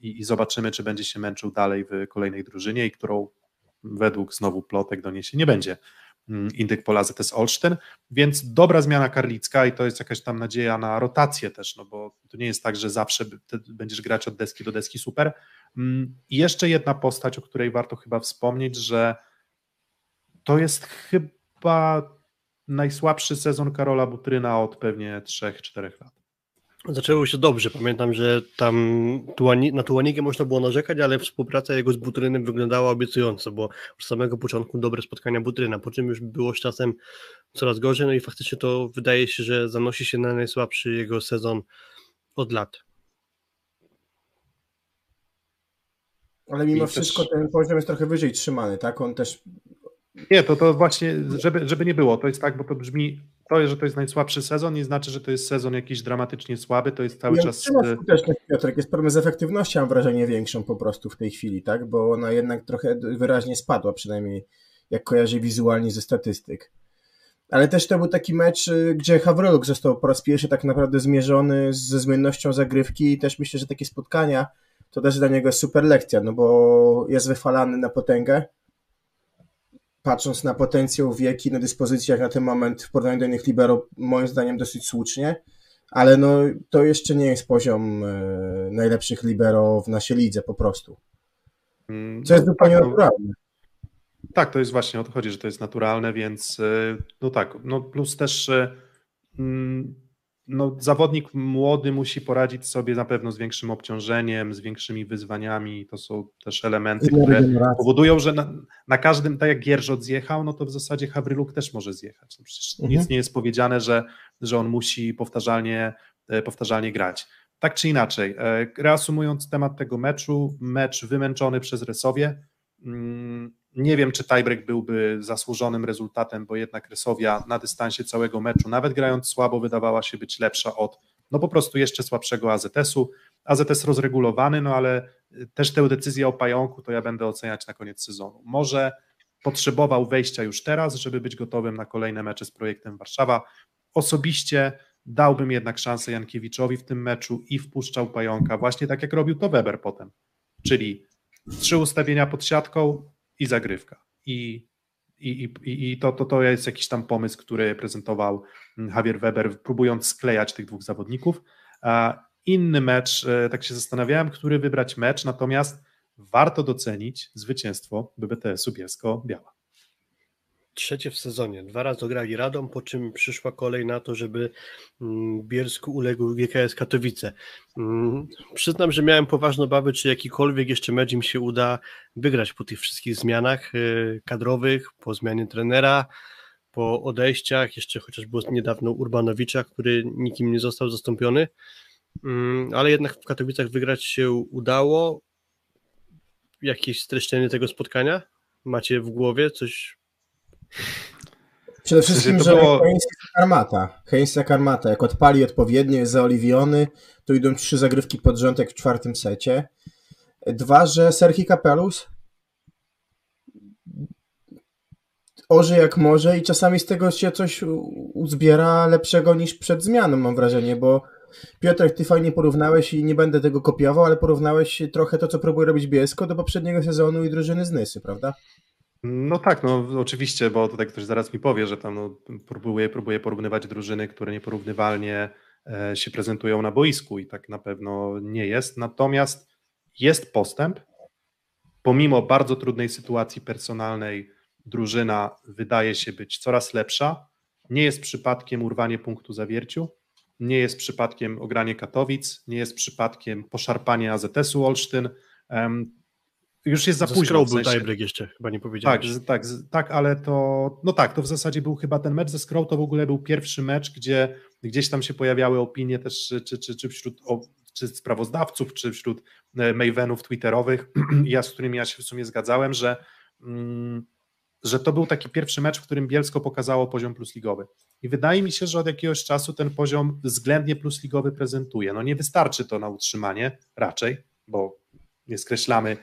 i, i zobaczymy, czy będzie się męczył dalej w kolejnej drużynie i którą według znowu plotek doniesie nie będzie indyk pola ZS Olsztyn, więc dobra zmiana Karlicka i to jest jakaś tam nadzieja na rotację też, no bo to nie jest tak, że zawsze będziesz grać od deski do deski super. Mm, I jeszcze jedna postać, o której warto chyba wspomnieć, że to jest chyba najsłabszy sezon Karola Butryna od pewnie 3-4 lat. Zaczęło się dobrze. Pamiętam, że tam na Tułanikę można było narzekać, ale współpraca jego z Butrynem wyglądała obiecująco, bo od samego początku dobre spotkania Butryna, po czym już było z czasem coraz gorzej, no i faktycznie to wydaje się, że zanosi się na najsłabszy jego sezon od lat. Ale mimo I wszystko też... ten poziom jest trochę wyżej trzymany, tak? On też. Nie, to, to właśnie, żeby, żeby nie było, to jest tak, bo to brzmi, to, że to jest najsłabszy sezon, nie znaczy, że to jest sezon jakiś dramatycznie słaby, to jest cały ja czas. E, skuteczność, Piotrek, jest problem z efektywnością, mam wrażenie, większą po prostu w tej chwili, tak? Bo ona jednak trochę wyraźnie spadła, przynajmniej jak kojarzę wizualnie ze statystyk. Ale też to był taki mecz, y, gdzie Hawryluk został po raz pierwszy tak naprawdę zmierzony ze zmiennością zagrywki i też myślę, że takie spotkania to też dla niego super lekcja, no bo jest wyfalany na potęgę. Patrząc na potencjał, wieki, na dyspozycjach na ten moment w porównaniu do innych libero, moim zdaniem dosyć słusznie, ale no to jeszcze nie jest poziom e, najlepszych libero w naszej lidze po prostu. Mm, Co jest no, zupełnie tak, no. naturalne. Tak, to jest właśnie o to chodzi, że to jest naturalne, więc e, no tak, no plus też e, mm, no, zawodnik młody musi poradzić sobie na pewno z większym obciążeniem, z większymi wyzwaniami. To są też elementy, które powodują, że na, na, każdym, tak jak Gierżot zjechał, no to w zasadzie Hawryluk też może zjechać. No przecież mhm. nic nie jest powiedziane, że, że on musi powtarzalnie, e, powtarzalnie grać. Tak czy inaczej, e, reasumując temat tego meczu, mecz wymęczony przez Resowie, mm, nie wiem, czy tiebreak byłby zasłużonym rezultatem, bo jednak Rysowia na dystansie całego meczu, nawet grając słabo, wydawała się być lepsza od no po prostu jeszcze słabszego AZS-u. AZS rozregulowany, no ale też tę decyzję o pająku to ja będę oceniać na koniec sezonu. Może potrzebował wejścia już teraz, żeby być gotowym na kolejne mecze z projektem Warszawa. Osobiście dałbym jednak szansę Jankiewiczowi w tym meczu i wpuszczał pająka, właśnie tak jak robił to Weber potem. Czyli trzy ustawienia pod siatką, i zagrywka. I, i, i, i to, to, to jest jakiś tam pomysł, który prezentował mm, Javier Weber, próbując sklejać tych dwóch zawodników. Inny mecz, e, tak się zastanawiałem, który wybrać mecz, natomiast warto docenić zwycięstwo BBTS-u Bielsko-Biała trzecie w sezonie. Dwa razy ograli Radom, po czym przyszła kolej na to, żeby mm, Bielsku uległ GKS Katowice. Mm, przyznam, że miałem poważne obawy, czy jakikolwiek jeszcze mecz im się uda wygrać po tych wszystkich zmianach y, kadrowych, po zmianie trenera, po odejściach, jeszcze chociaż było niedawno Urbanowicza, który nikim nie został zastąpiony, mm, ale jednak w Katowicach wygrać się udało. Jakieś streszczenie tego spotkania macie w głowie? Coś Przede wszystkim, że było... Heinz Karmata. Heinz Karmata, jak odpali odpowiednio, jest zaoliwiony, to idą trzy zagrywki pod rząd, jak w czwartym secie. Dwa, że Serhi Kapelus oży jak może i czasami z tego się coś uzbiera lepszego niż przed zmianą, mam wrażenie, bo Piotr, ty fajnie porównałeś i nie będę tego kopiował, ale porównałeś trochę to, co próbuje robić Bielsko do poprzedniego sezonu i drużyny z Nysy, prawda? No tak, no oczywiście, bo tutaj ktoś zaraz mi powie, że tam no, próbuje, próbuje porównywać drużyny, które nieporównywalnie e, się prezentują na boisku i tak na pewno nie jest. Natomiast jest postęp. Pomimo bardzo trudnej sytuacji personalnej, drużyna wydaje się być coraz lepsza. Nie jest przypadkiem urwanie punktu zawierciu, nie jest przypadkiem ogranie Katowic, nie jest przypadkiem poszarpanie AZS-u Olsztyn już jest za Ze późno. W sensie. był tiebreak jeszcze, chyba nie powiedziałeś. Tak, tak, tak, ale to, no tak, to w zasadzie był chyba ten mecz ze Skrow, to w ogóle był pierwszy mecz, gdzie gdzieś tam się pojawiały opinie też, czy, czy, czy wśród czy sprawozdawców, czy wśród e, Mavenów twitterowych, [clears throat] ja z którymi ja się w sumie zgadzałem, że, mm, że to był taki pierwszy mecz, w którym Bielsko pokazało poziom plusligowy. I wydaje mi się, że od jakiegoś czasu ten poziom względnie plusligowy prezentuje. No nie wystarczy to na utrzymanie, raczej, bo nie skreślamy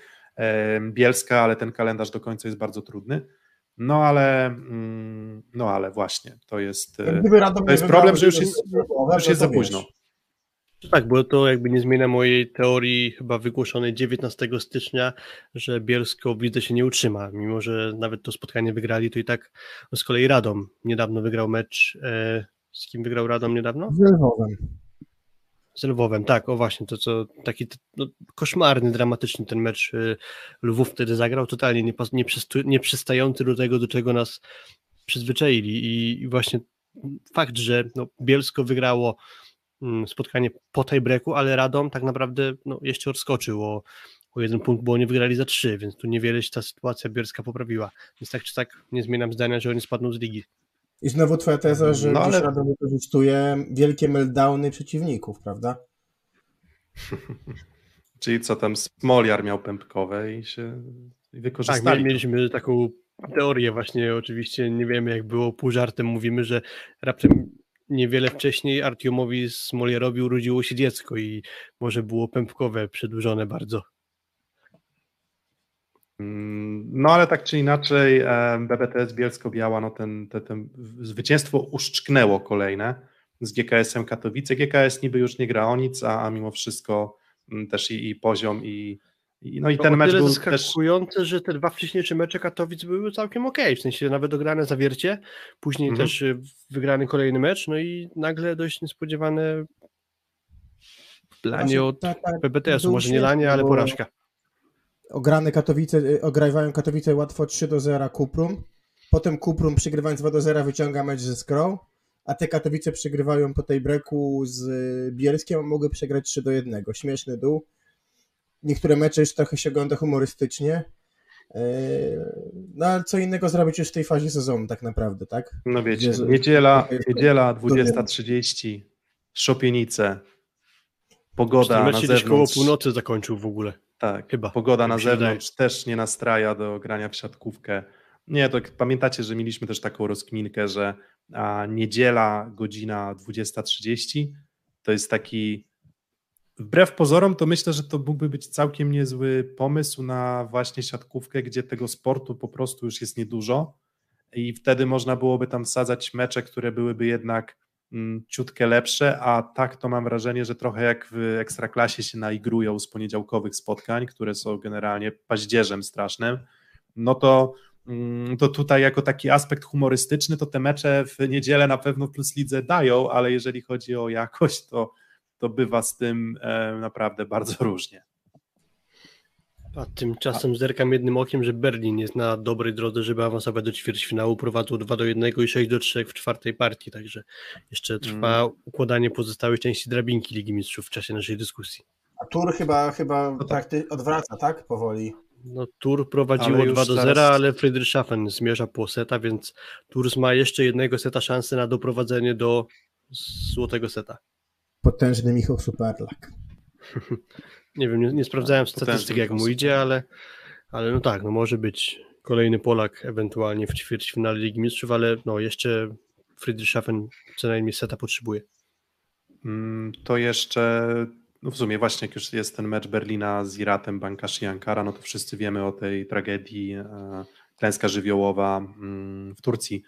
Bielska, ale ten kalendarz do końca jest bardzo trudny. No ale, mm, no ale właśnie, to jest, e, to jest problem, że już jest, już jest za późno. Tak, bo to jakby nie zmienia mojej teorii chyba wygłoszonej 19 stycznia, że Bielsko widzę się nie utrzyma, mimo że nawet to spotkanie wygrali, to i tak no z kolei Radom niedawno wygrał mecz, e, z kim wygrał Radom niedawno? Z Lwowem. Z Lwowem, tak, o właśnie, to co taki no, koszmarny, dramatyczny ten mecz y, Lwów wtedy zagrał, totalnie nie, nie, do tego, do czego nas przyzwyczaili. I, i właśnie fakt, że no, Bielsko wygrało mm, spotkanie po tiebreaku, ale Radom tak naprawdę no, jeszcze odskoczył o, o jeden punkt, bo oni wygrali za trzy, więc tu niewiele się ta sytuacja Bielska poprawiła, więc tak czy tak nie zmieniam zdania, że oni spadną z ligi. I znowu twoja teza, że No, ale- Radom wykorzystuje wielkie meltdowny przeciwników, prawda? [laughs] Czyli co tam, Smoliar miał pępkowe i się i Tak, wykorzystali. mie- mieliśmy taką teorię właśnie, oczywiście nie wiemy jak było, pół żartem mówimy, że raptem niewiele wcześniej Artiomowi Smolierowi urodziło się dziecko i może było pępkowe przedłużone bardzo. Mm, No ale tak czy inaczej BBTS Bielsko-Biała, no ten, te, ten zwycięstwo uszczknęło kolejne z GKS-em Katowice. GKS niby już nie gra o nic, a, a mimo wszystko mm, też i, i poziom i, i no i To ten mecz był też zaskakujące, że te dwa wcześniejsze mecze Katowic były całkiem okej, w sensie nawet dograne zawiercie, później Mhm. też y, wygrany kolejny mecz, no i nagle dość niespodziewane lanie Właśnie od PBTS-u, może nie lanie, ale bo porażka. Ograne Katowice, y, ogrywają Katowice łatwo 3 do 0 Kuprum, potem Kuprum przegrywając 2 do 0 wyciąga mecz ze Skrą, a te Katowice przegrywają po tej breaku z y, Bielskiem, a mogły przegrać 3 do 1. Śmieszny dół. Niektóre mecze już trochę się ogląda humorystycznie. Yy, No ale co innego zrobić już w tej fazie sezonu tak naprawdę, tak? No wiecie, Gdzie- niedziela, niedziela to 20.30, Szopienice, pogoda na koło zewnątrz. północy zakończył w ogóle. Tak, Chyba, pogoda tak na wydaje. zewnątrz też nie nastraja do grania w siatkówkę. Nie, to pamiętacie, że mieliśmy też taką rozkminkę, że a, niedziela, godzina 20.30 to jest taki. Wbrew pozorom, to myślę, że to mógłby być całkiem niezły pomysł na właśnie siatkówkę, gdzie tego sportu po prostu już jest niedużo i wtedy można byłoby tam wsadzać mecze, które byłyby jednak ciutkę lepsze, a tak to mam wrażenie, że trochę jak w Ekstraklasie się naigrują z poniedziałkowych spotkań, które są generalnie paździerzem strasznym, no to, mm, to tutaj jako taki aspekt humorystyczny, to te mecze w niedzielę na pewno plus lidze dają, ale jeżeli chodzi o jakość, to, to bywa z tym e, naprawdę bardzo różnie. A tymczasem zerkam jednym okiem, że Berlin jest na dobrej drodze, żeby awansować do ćwierćfinału. Prowadzą 2 do 1 i 6 do 3 w czwartej partii, także jeszcze trwa Mm. układanie pozostałej części drabinki Ligi Mistrzów w czasie naszej dyskusji. A Tur chyba, chyba No tak. prakty- odwraca, tak? Powoli. No, Tur prowadziło Ale już 2 do 0, zaraz- ale Friedrichshafen zmierza po seta, więc Tours ma jeszcze jednego seta szansy na doprowadzenie do złotego seta. Potężny Michał Superlak. [laughs] Nie wiem, nie, nie sprawdzałem Potężny statystyk jak mu idzie, ale, ale no tak, no może być kolejny Polak ewentualnie w ćwierćfinale Ligi Mistrzów, ale no jeszcze Friedrichshafen co najmniej seta potrzebuje. Mm, To jeszcze, no w sumie właśnie jak już jest ten mecz Berlina z Iratem, Bankashi Ankara, no to wszyscy wiemy o tej tragedii, e, klęska żywiołowa mm, w Turcji.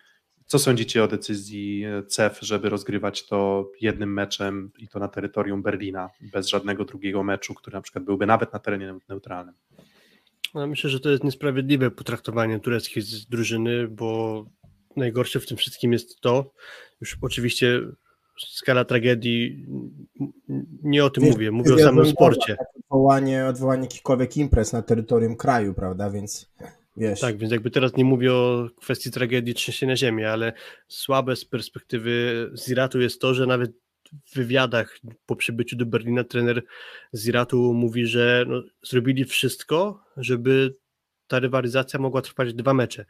Co sądzicie o decyzji CEF, żeby rozgrywać to jednym meczem i to na terytorium Berlina, bez żadnego drugiego meczu, który na przykład byłby nawet na terenie neutralnym? No, myślę, że to jest niesprawiedliwe potraktowanie tureckiej drużyny, bo najgorsze w tym wszystkim jest to, już oczywiście skala tragedii, nie o tym Wiesz, mówię, mówię o jest samym sporcie. Odwołanie, odwołanie jakichkolwiek imprez na terytorium kraju, prawda? Więc Tak, więc jakby teraz nie mówię o kwestii tragedii trzęsienia ziemi, ale słabe z perspektywy z Iratu jest to, że nawet w wywiadach po przybyciu do Berlina trener z Iratu mówi, że no, zrobili wszystko, żeby ta rywalizacja mogła trwać dwa mecze.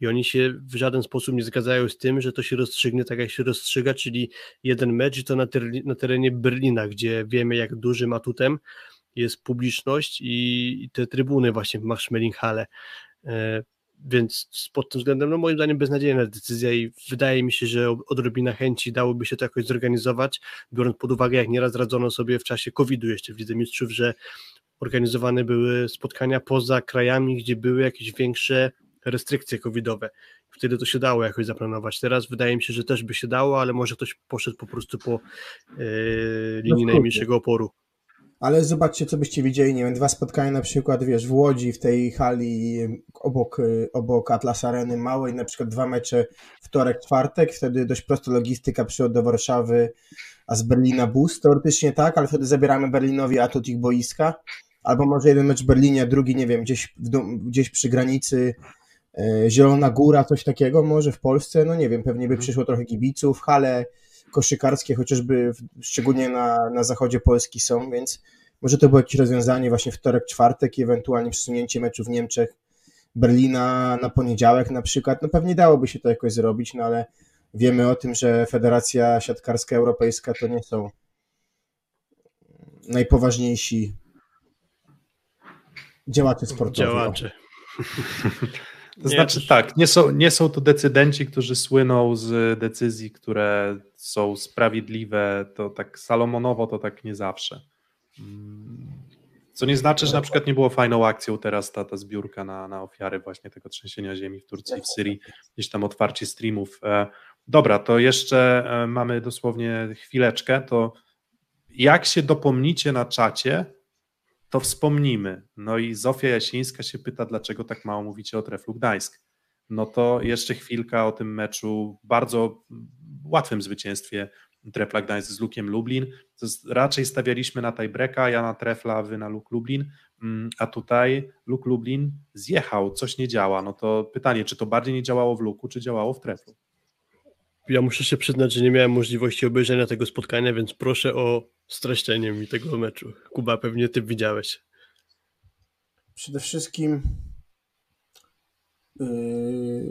I oni się w żaden sposób nie zgadzają z tym, że to się rozstrzygnie tak, jak się rozstrzyga, czyli jeden mecz i to na terenie Berlina, gdzie wiemy, jak dużym atutem jest publiczność i, te trybuny właśnie w Marschmelinghalle. E, Więc pod tym względem, no moim zdaniem, beznadziejna decyzja i wydaje mi się, że odrobina chęci dałoby się to jakoś zorganizować, biorąc pod uwagę, jak nieraz radzono sobie w czasie COVID-u jeszcze w Lidze Mistrzów, że organizowane były spotkania poza krajami, gdzie były jakieś większe restrykcje covidowe. Wtedy to się dało jakoś zaplanować. Teraz wydaje mi się, że też by się dało, ale może ktoś poszedł po prostu po yy, linii No, najmniejszego oporu. Ale zobaczcie, co byście widzieli, nie wiem, dwa spotkania na przykład, wiesz, w Łodzi, w tej hali obok, obok Atlas Areny małej, na przykład dwa mecze wtorek, czwartek, wtedy dość prosta logistyka przyjazd do Warszawy, a z Berlina bus, teoretycznie tak, ale wtedy zabieramy Berlinowi atut ich boiska, albo może jeden mecz w Berlinie, a drugi, nie wiem, gdzieś, gdzieś przy granicy e, Zielona Góra, coś takiego, może w Polsce, no nie wiem, pewnie by przyszło trochę kibiców, hale koszykarskie chociażby, w, szczególnie na, na zachodzie Polski są, więc może to było jakieś rozwiązanie właśnie wtorek, czwartek i ewentualnie przesunięcie meczu w Niemczech, Berlina na poniedziałek na przykład, no pewnie dałoby się to jakoś zrobić, no ale wiemy o tym, że Federacja Siatkarska Europejska to nie są najpoważniejsi działacze sportowi. Działacze. [laughs] To Nie, znaczy tak, nie są, nie są to decydenci, którzy słyną z decyzji, które są sprawiedliwe, to tak salomonowo to tak nie zawsze. Mm. Co nie znaczy, że na przykład nie było fajną akcją teraz ta, ta zbiórka na, na ofiary właśnie tego trzęsienia ziemi w Turcji i w Syrii, gdzieś tam otwarcie streamów. E, Dobra, to jeszcze e, mamy dosłownie chwileczkę, to jak się dopomnicie na czacie, to wspomnimy. No i Zofia Jasińska się pyta, dlaczego tak mało mówicie o Treflu Gdańsk. No to jeszcze chwilka o tym meczu, bardzo łatwym zwycięstwie Trefla Gdańsk z Lukiem Lublin. Raczej stawialiśmy na tiebreaka, ja na Trefla, wy na Luk Lublin, Mm, a tutaj Luk Lublin zjechał, coś nie działa. No to pytanie, czy to bardziej nie działało w Luku, czy działało w Treflu? Ja muszę się przyznać, że nie miałem możliwości obejrzenia tego spotkania, więc proszę o streszczenie mi tego meczu. Kuba, pewnie ty widziałeś. Przede wszystkim yy,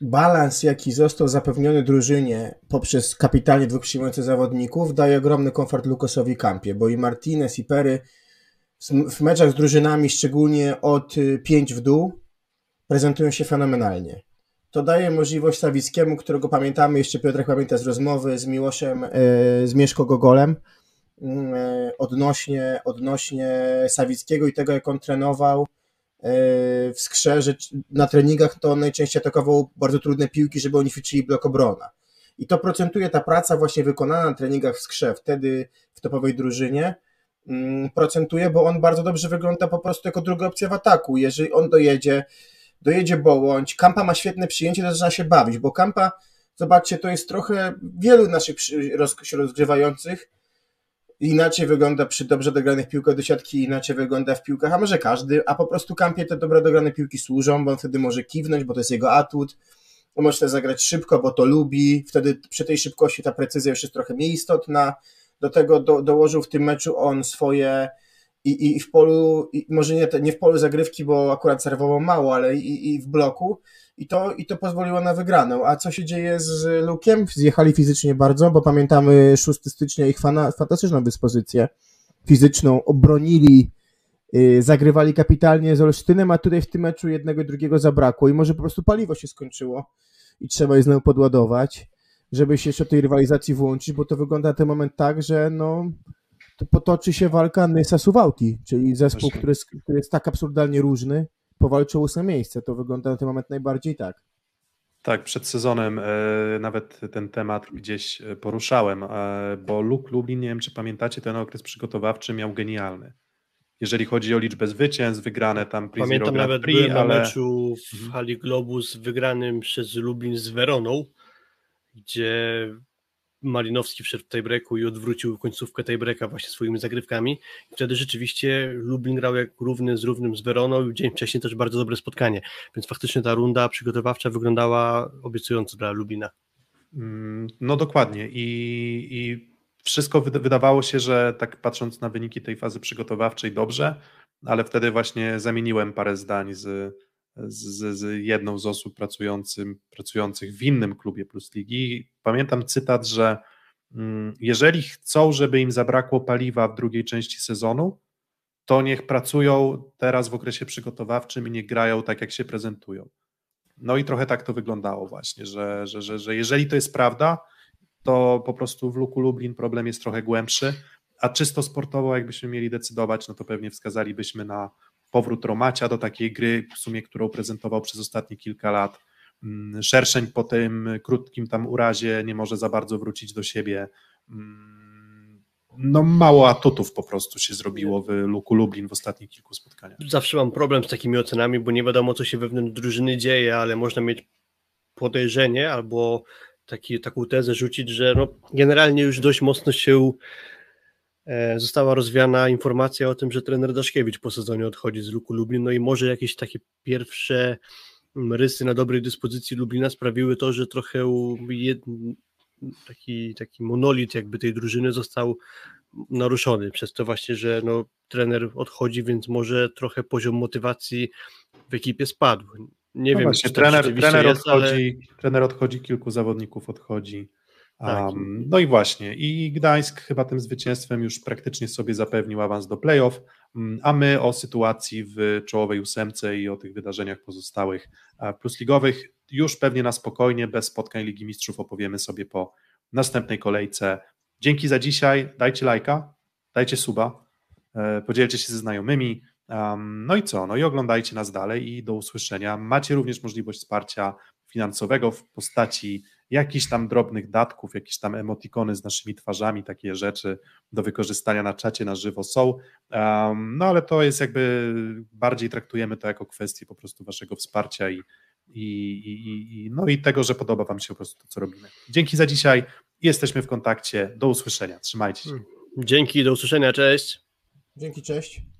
balans, jaki został zapewniony drużynie poprzez kapitalnie dwóch przyjmujących zawodników, daje ogromny komfort Lukosowi Kampie, bo i Martinez, i Pery w meczach z drużynami, szczególnie od 5 w dół, prezentują się fenomenalnie. To daje możliwość Sawickiemu, którego pamiętamy, jeszcze Piotrek pamięta z rozmowy z Miłoszem, e, z Mieszko Gogolem, mm, e, odnośnie, odnośnie Sawickiego i tego, jak on trenował e, w skrze, że na treningach to on najczęściej atakował bardzo trudne piłki, żeby oni ćwiczyli blok obrona. I to procentuje ta praca właśnie wykonana na treningach w skrze, wtedy w topowej drużynie, mm, procentuje, bo on bardzo dobrze wygląda po prostu jako druga opcja w ataku. Jeżeli on dojedzie, dojedzie Bołądź, Kampa ma świetne przyjęcie, zaczyna się bawić, bo Kampa, zobaczcie, to jest trochę wielu naszych roz, się rozgrywających, inaczej wygląda przy dobrze dogranych piłkach do siatki, inaczej wygląda w piłkach, a może każdy, a po prostu Kampie te dobre dograne piłki służą, bo on wtedy może kiwnąć, bo to jest jego atut, on może też zagrać szybko, bo to lubi, wtedy przy tej szybkości ta precyzja już jest trochę mniej istotna, do tego do, dołożył w tym meczu on swoje i, i- w polu, i może nie, nie w polu zagrywki, bo akurat serwował mało, ale i, i w bloku i to, i to pozwoliło na wygraną. A co się dzieje z Lukiem? Zjechali fizycznie bardzo, bo pamiętamy 6 stycznia ich fana, fantastyczną dyspozycję fizyczną, obronili, yy, zagrywali kapitalnie z Olsztynem, a tutaj w tym meczu jednego i drugiego zabrakło i może po prostu paliwo się skończyło i trzeba je znowu podładować, żeby się jeszcze tej rywalizacji włączyć, bo to wygląda na ten moment tak, że no to potoczy się walka Nysa Suwałki, czyli zespół, który jest, który jest tak absurdalnie różny, powalczy o ósme miejsce. To wygląda na ten moment najbardziej tak. Tak, przed sezonem e, nawet ten temat gdzieś e, poruszałem, e, bo Luk Lublin, nie wiem czy pamiętacie, ten okres przygotowawczy miał genialny. Jeżeli chodzi o liczbę zwycięstw, wygrane tam Prix Pamiętam nawet Prix, byłem na ale meczu w Mhm. hali Globus wygranym przez Lublin z Weroną, gdzie Malinowski wszedł w tiebreaku i odwrócił końcówkę tiebreaka właśnie swoimi zagrywkami. I wtedy rzeczywiście Lublin grał jak równy z równym z Weroną i dzień wcześniej też bardzo dobre spotkanie. Więc faktycznie ta runda przygotowawcza wyglądała obiecująco dla Lublina. Mm, No dokładnie i, i wszystko wyda- wydawało się, że tak patrząc na wyniki tej fazy przygotowawczej dobrze, ale wtedy właśnie zamieniłem parę zdań z, z, z jedną z osób pracującym, pracujących w innym klubie Plus Ligi. Pamiętam cytat, że mm, jeżeli chcą, żeby im zabrakło paliwa w drugiej części sezonu, to niech pracują teraz w okresie przygotowawczym i nie grają tak, jak się prezentują. No i trochę tak to wyglądało właśnie, że, że, że, że jeżeli to jest prawda, to po prostu w Luku Lublin problem jest trochę głębszy, a czysto sportowo jakbyśmy mieli decydować, no to pewnie wskazalibyśmy na powrót Romacia do takiej gry, w sumie, którą prezentował przez ostatnie kilka lat. Mm, Szerszeń po tym krótkim tam urazie nie może za bardzo wrócić do siebie. Mm, No mało atutów po prostu się zrobiło w Luku Lublin w ostatnich kilku spotkaniach. Zawsze mam problem z takimi ocenami, bo nie wiadomo, co się wewnątrz drużyny dzieje, ale można mieć podejrzenie albo taki, taką tezę rzucić, że no, generalnie już dość mocno się została rozwiana informacja o tym, że trener Daszkiewicz po sezonie odchodzi z Luku Lublin, no i może jakieś takie pierwsze mm, rysy na dobrej dyspozycji Lublina sprawiły to, że trochę taki, taki monolit jakby tej drużyny został naruszony przez to właśnie, że no, trener odchodzi, więc może trochę poziom motywacji w ekipie spadł. Nie No wiem, właśnie, czy trener, trener, jest, ale odchodzi, trener odchodzi, kilku zawodników odchodzi. Um, no i właśnie, i Gdańsk chyba tym zwycięstwem już praktycznie sobie zapewnił awans do playoff, mm, a my o sytuacji w czołowej ósemce i o tych wydarzeniach pozostałych plusligowych już pewnie na spokojnie, bez spotkań Ligi Mistrzów opowiemy sobie po następnej kolejce. Dzięki za dzisiaj, dajcie lajka, dajcie suba, e, podzielcie się ze znajomymi, Um, no i co? No i oglądajcie nas dalej i do usłyszenia. Macie również możliwość wsparcia finansowego w postaci jakichś tam drobnych datków, jakieś tam emotikony z naszymi twarzami, takie rzeczy do wykorzystania na czacie na żywo są. Um, no ale to jest jakby bardziej traktujemy to jako kwestię po prostu waszego wsparcia i, i, i, i, no i tego, że podoba wam się po prostu to, co robimy. Dzięki za dzisiaj. Jesteśmy w kontakcie. Do usłyszenia. Trzymajcie się. dzięki, do usłyszenia, cześć. Dzięki, cześć.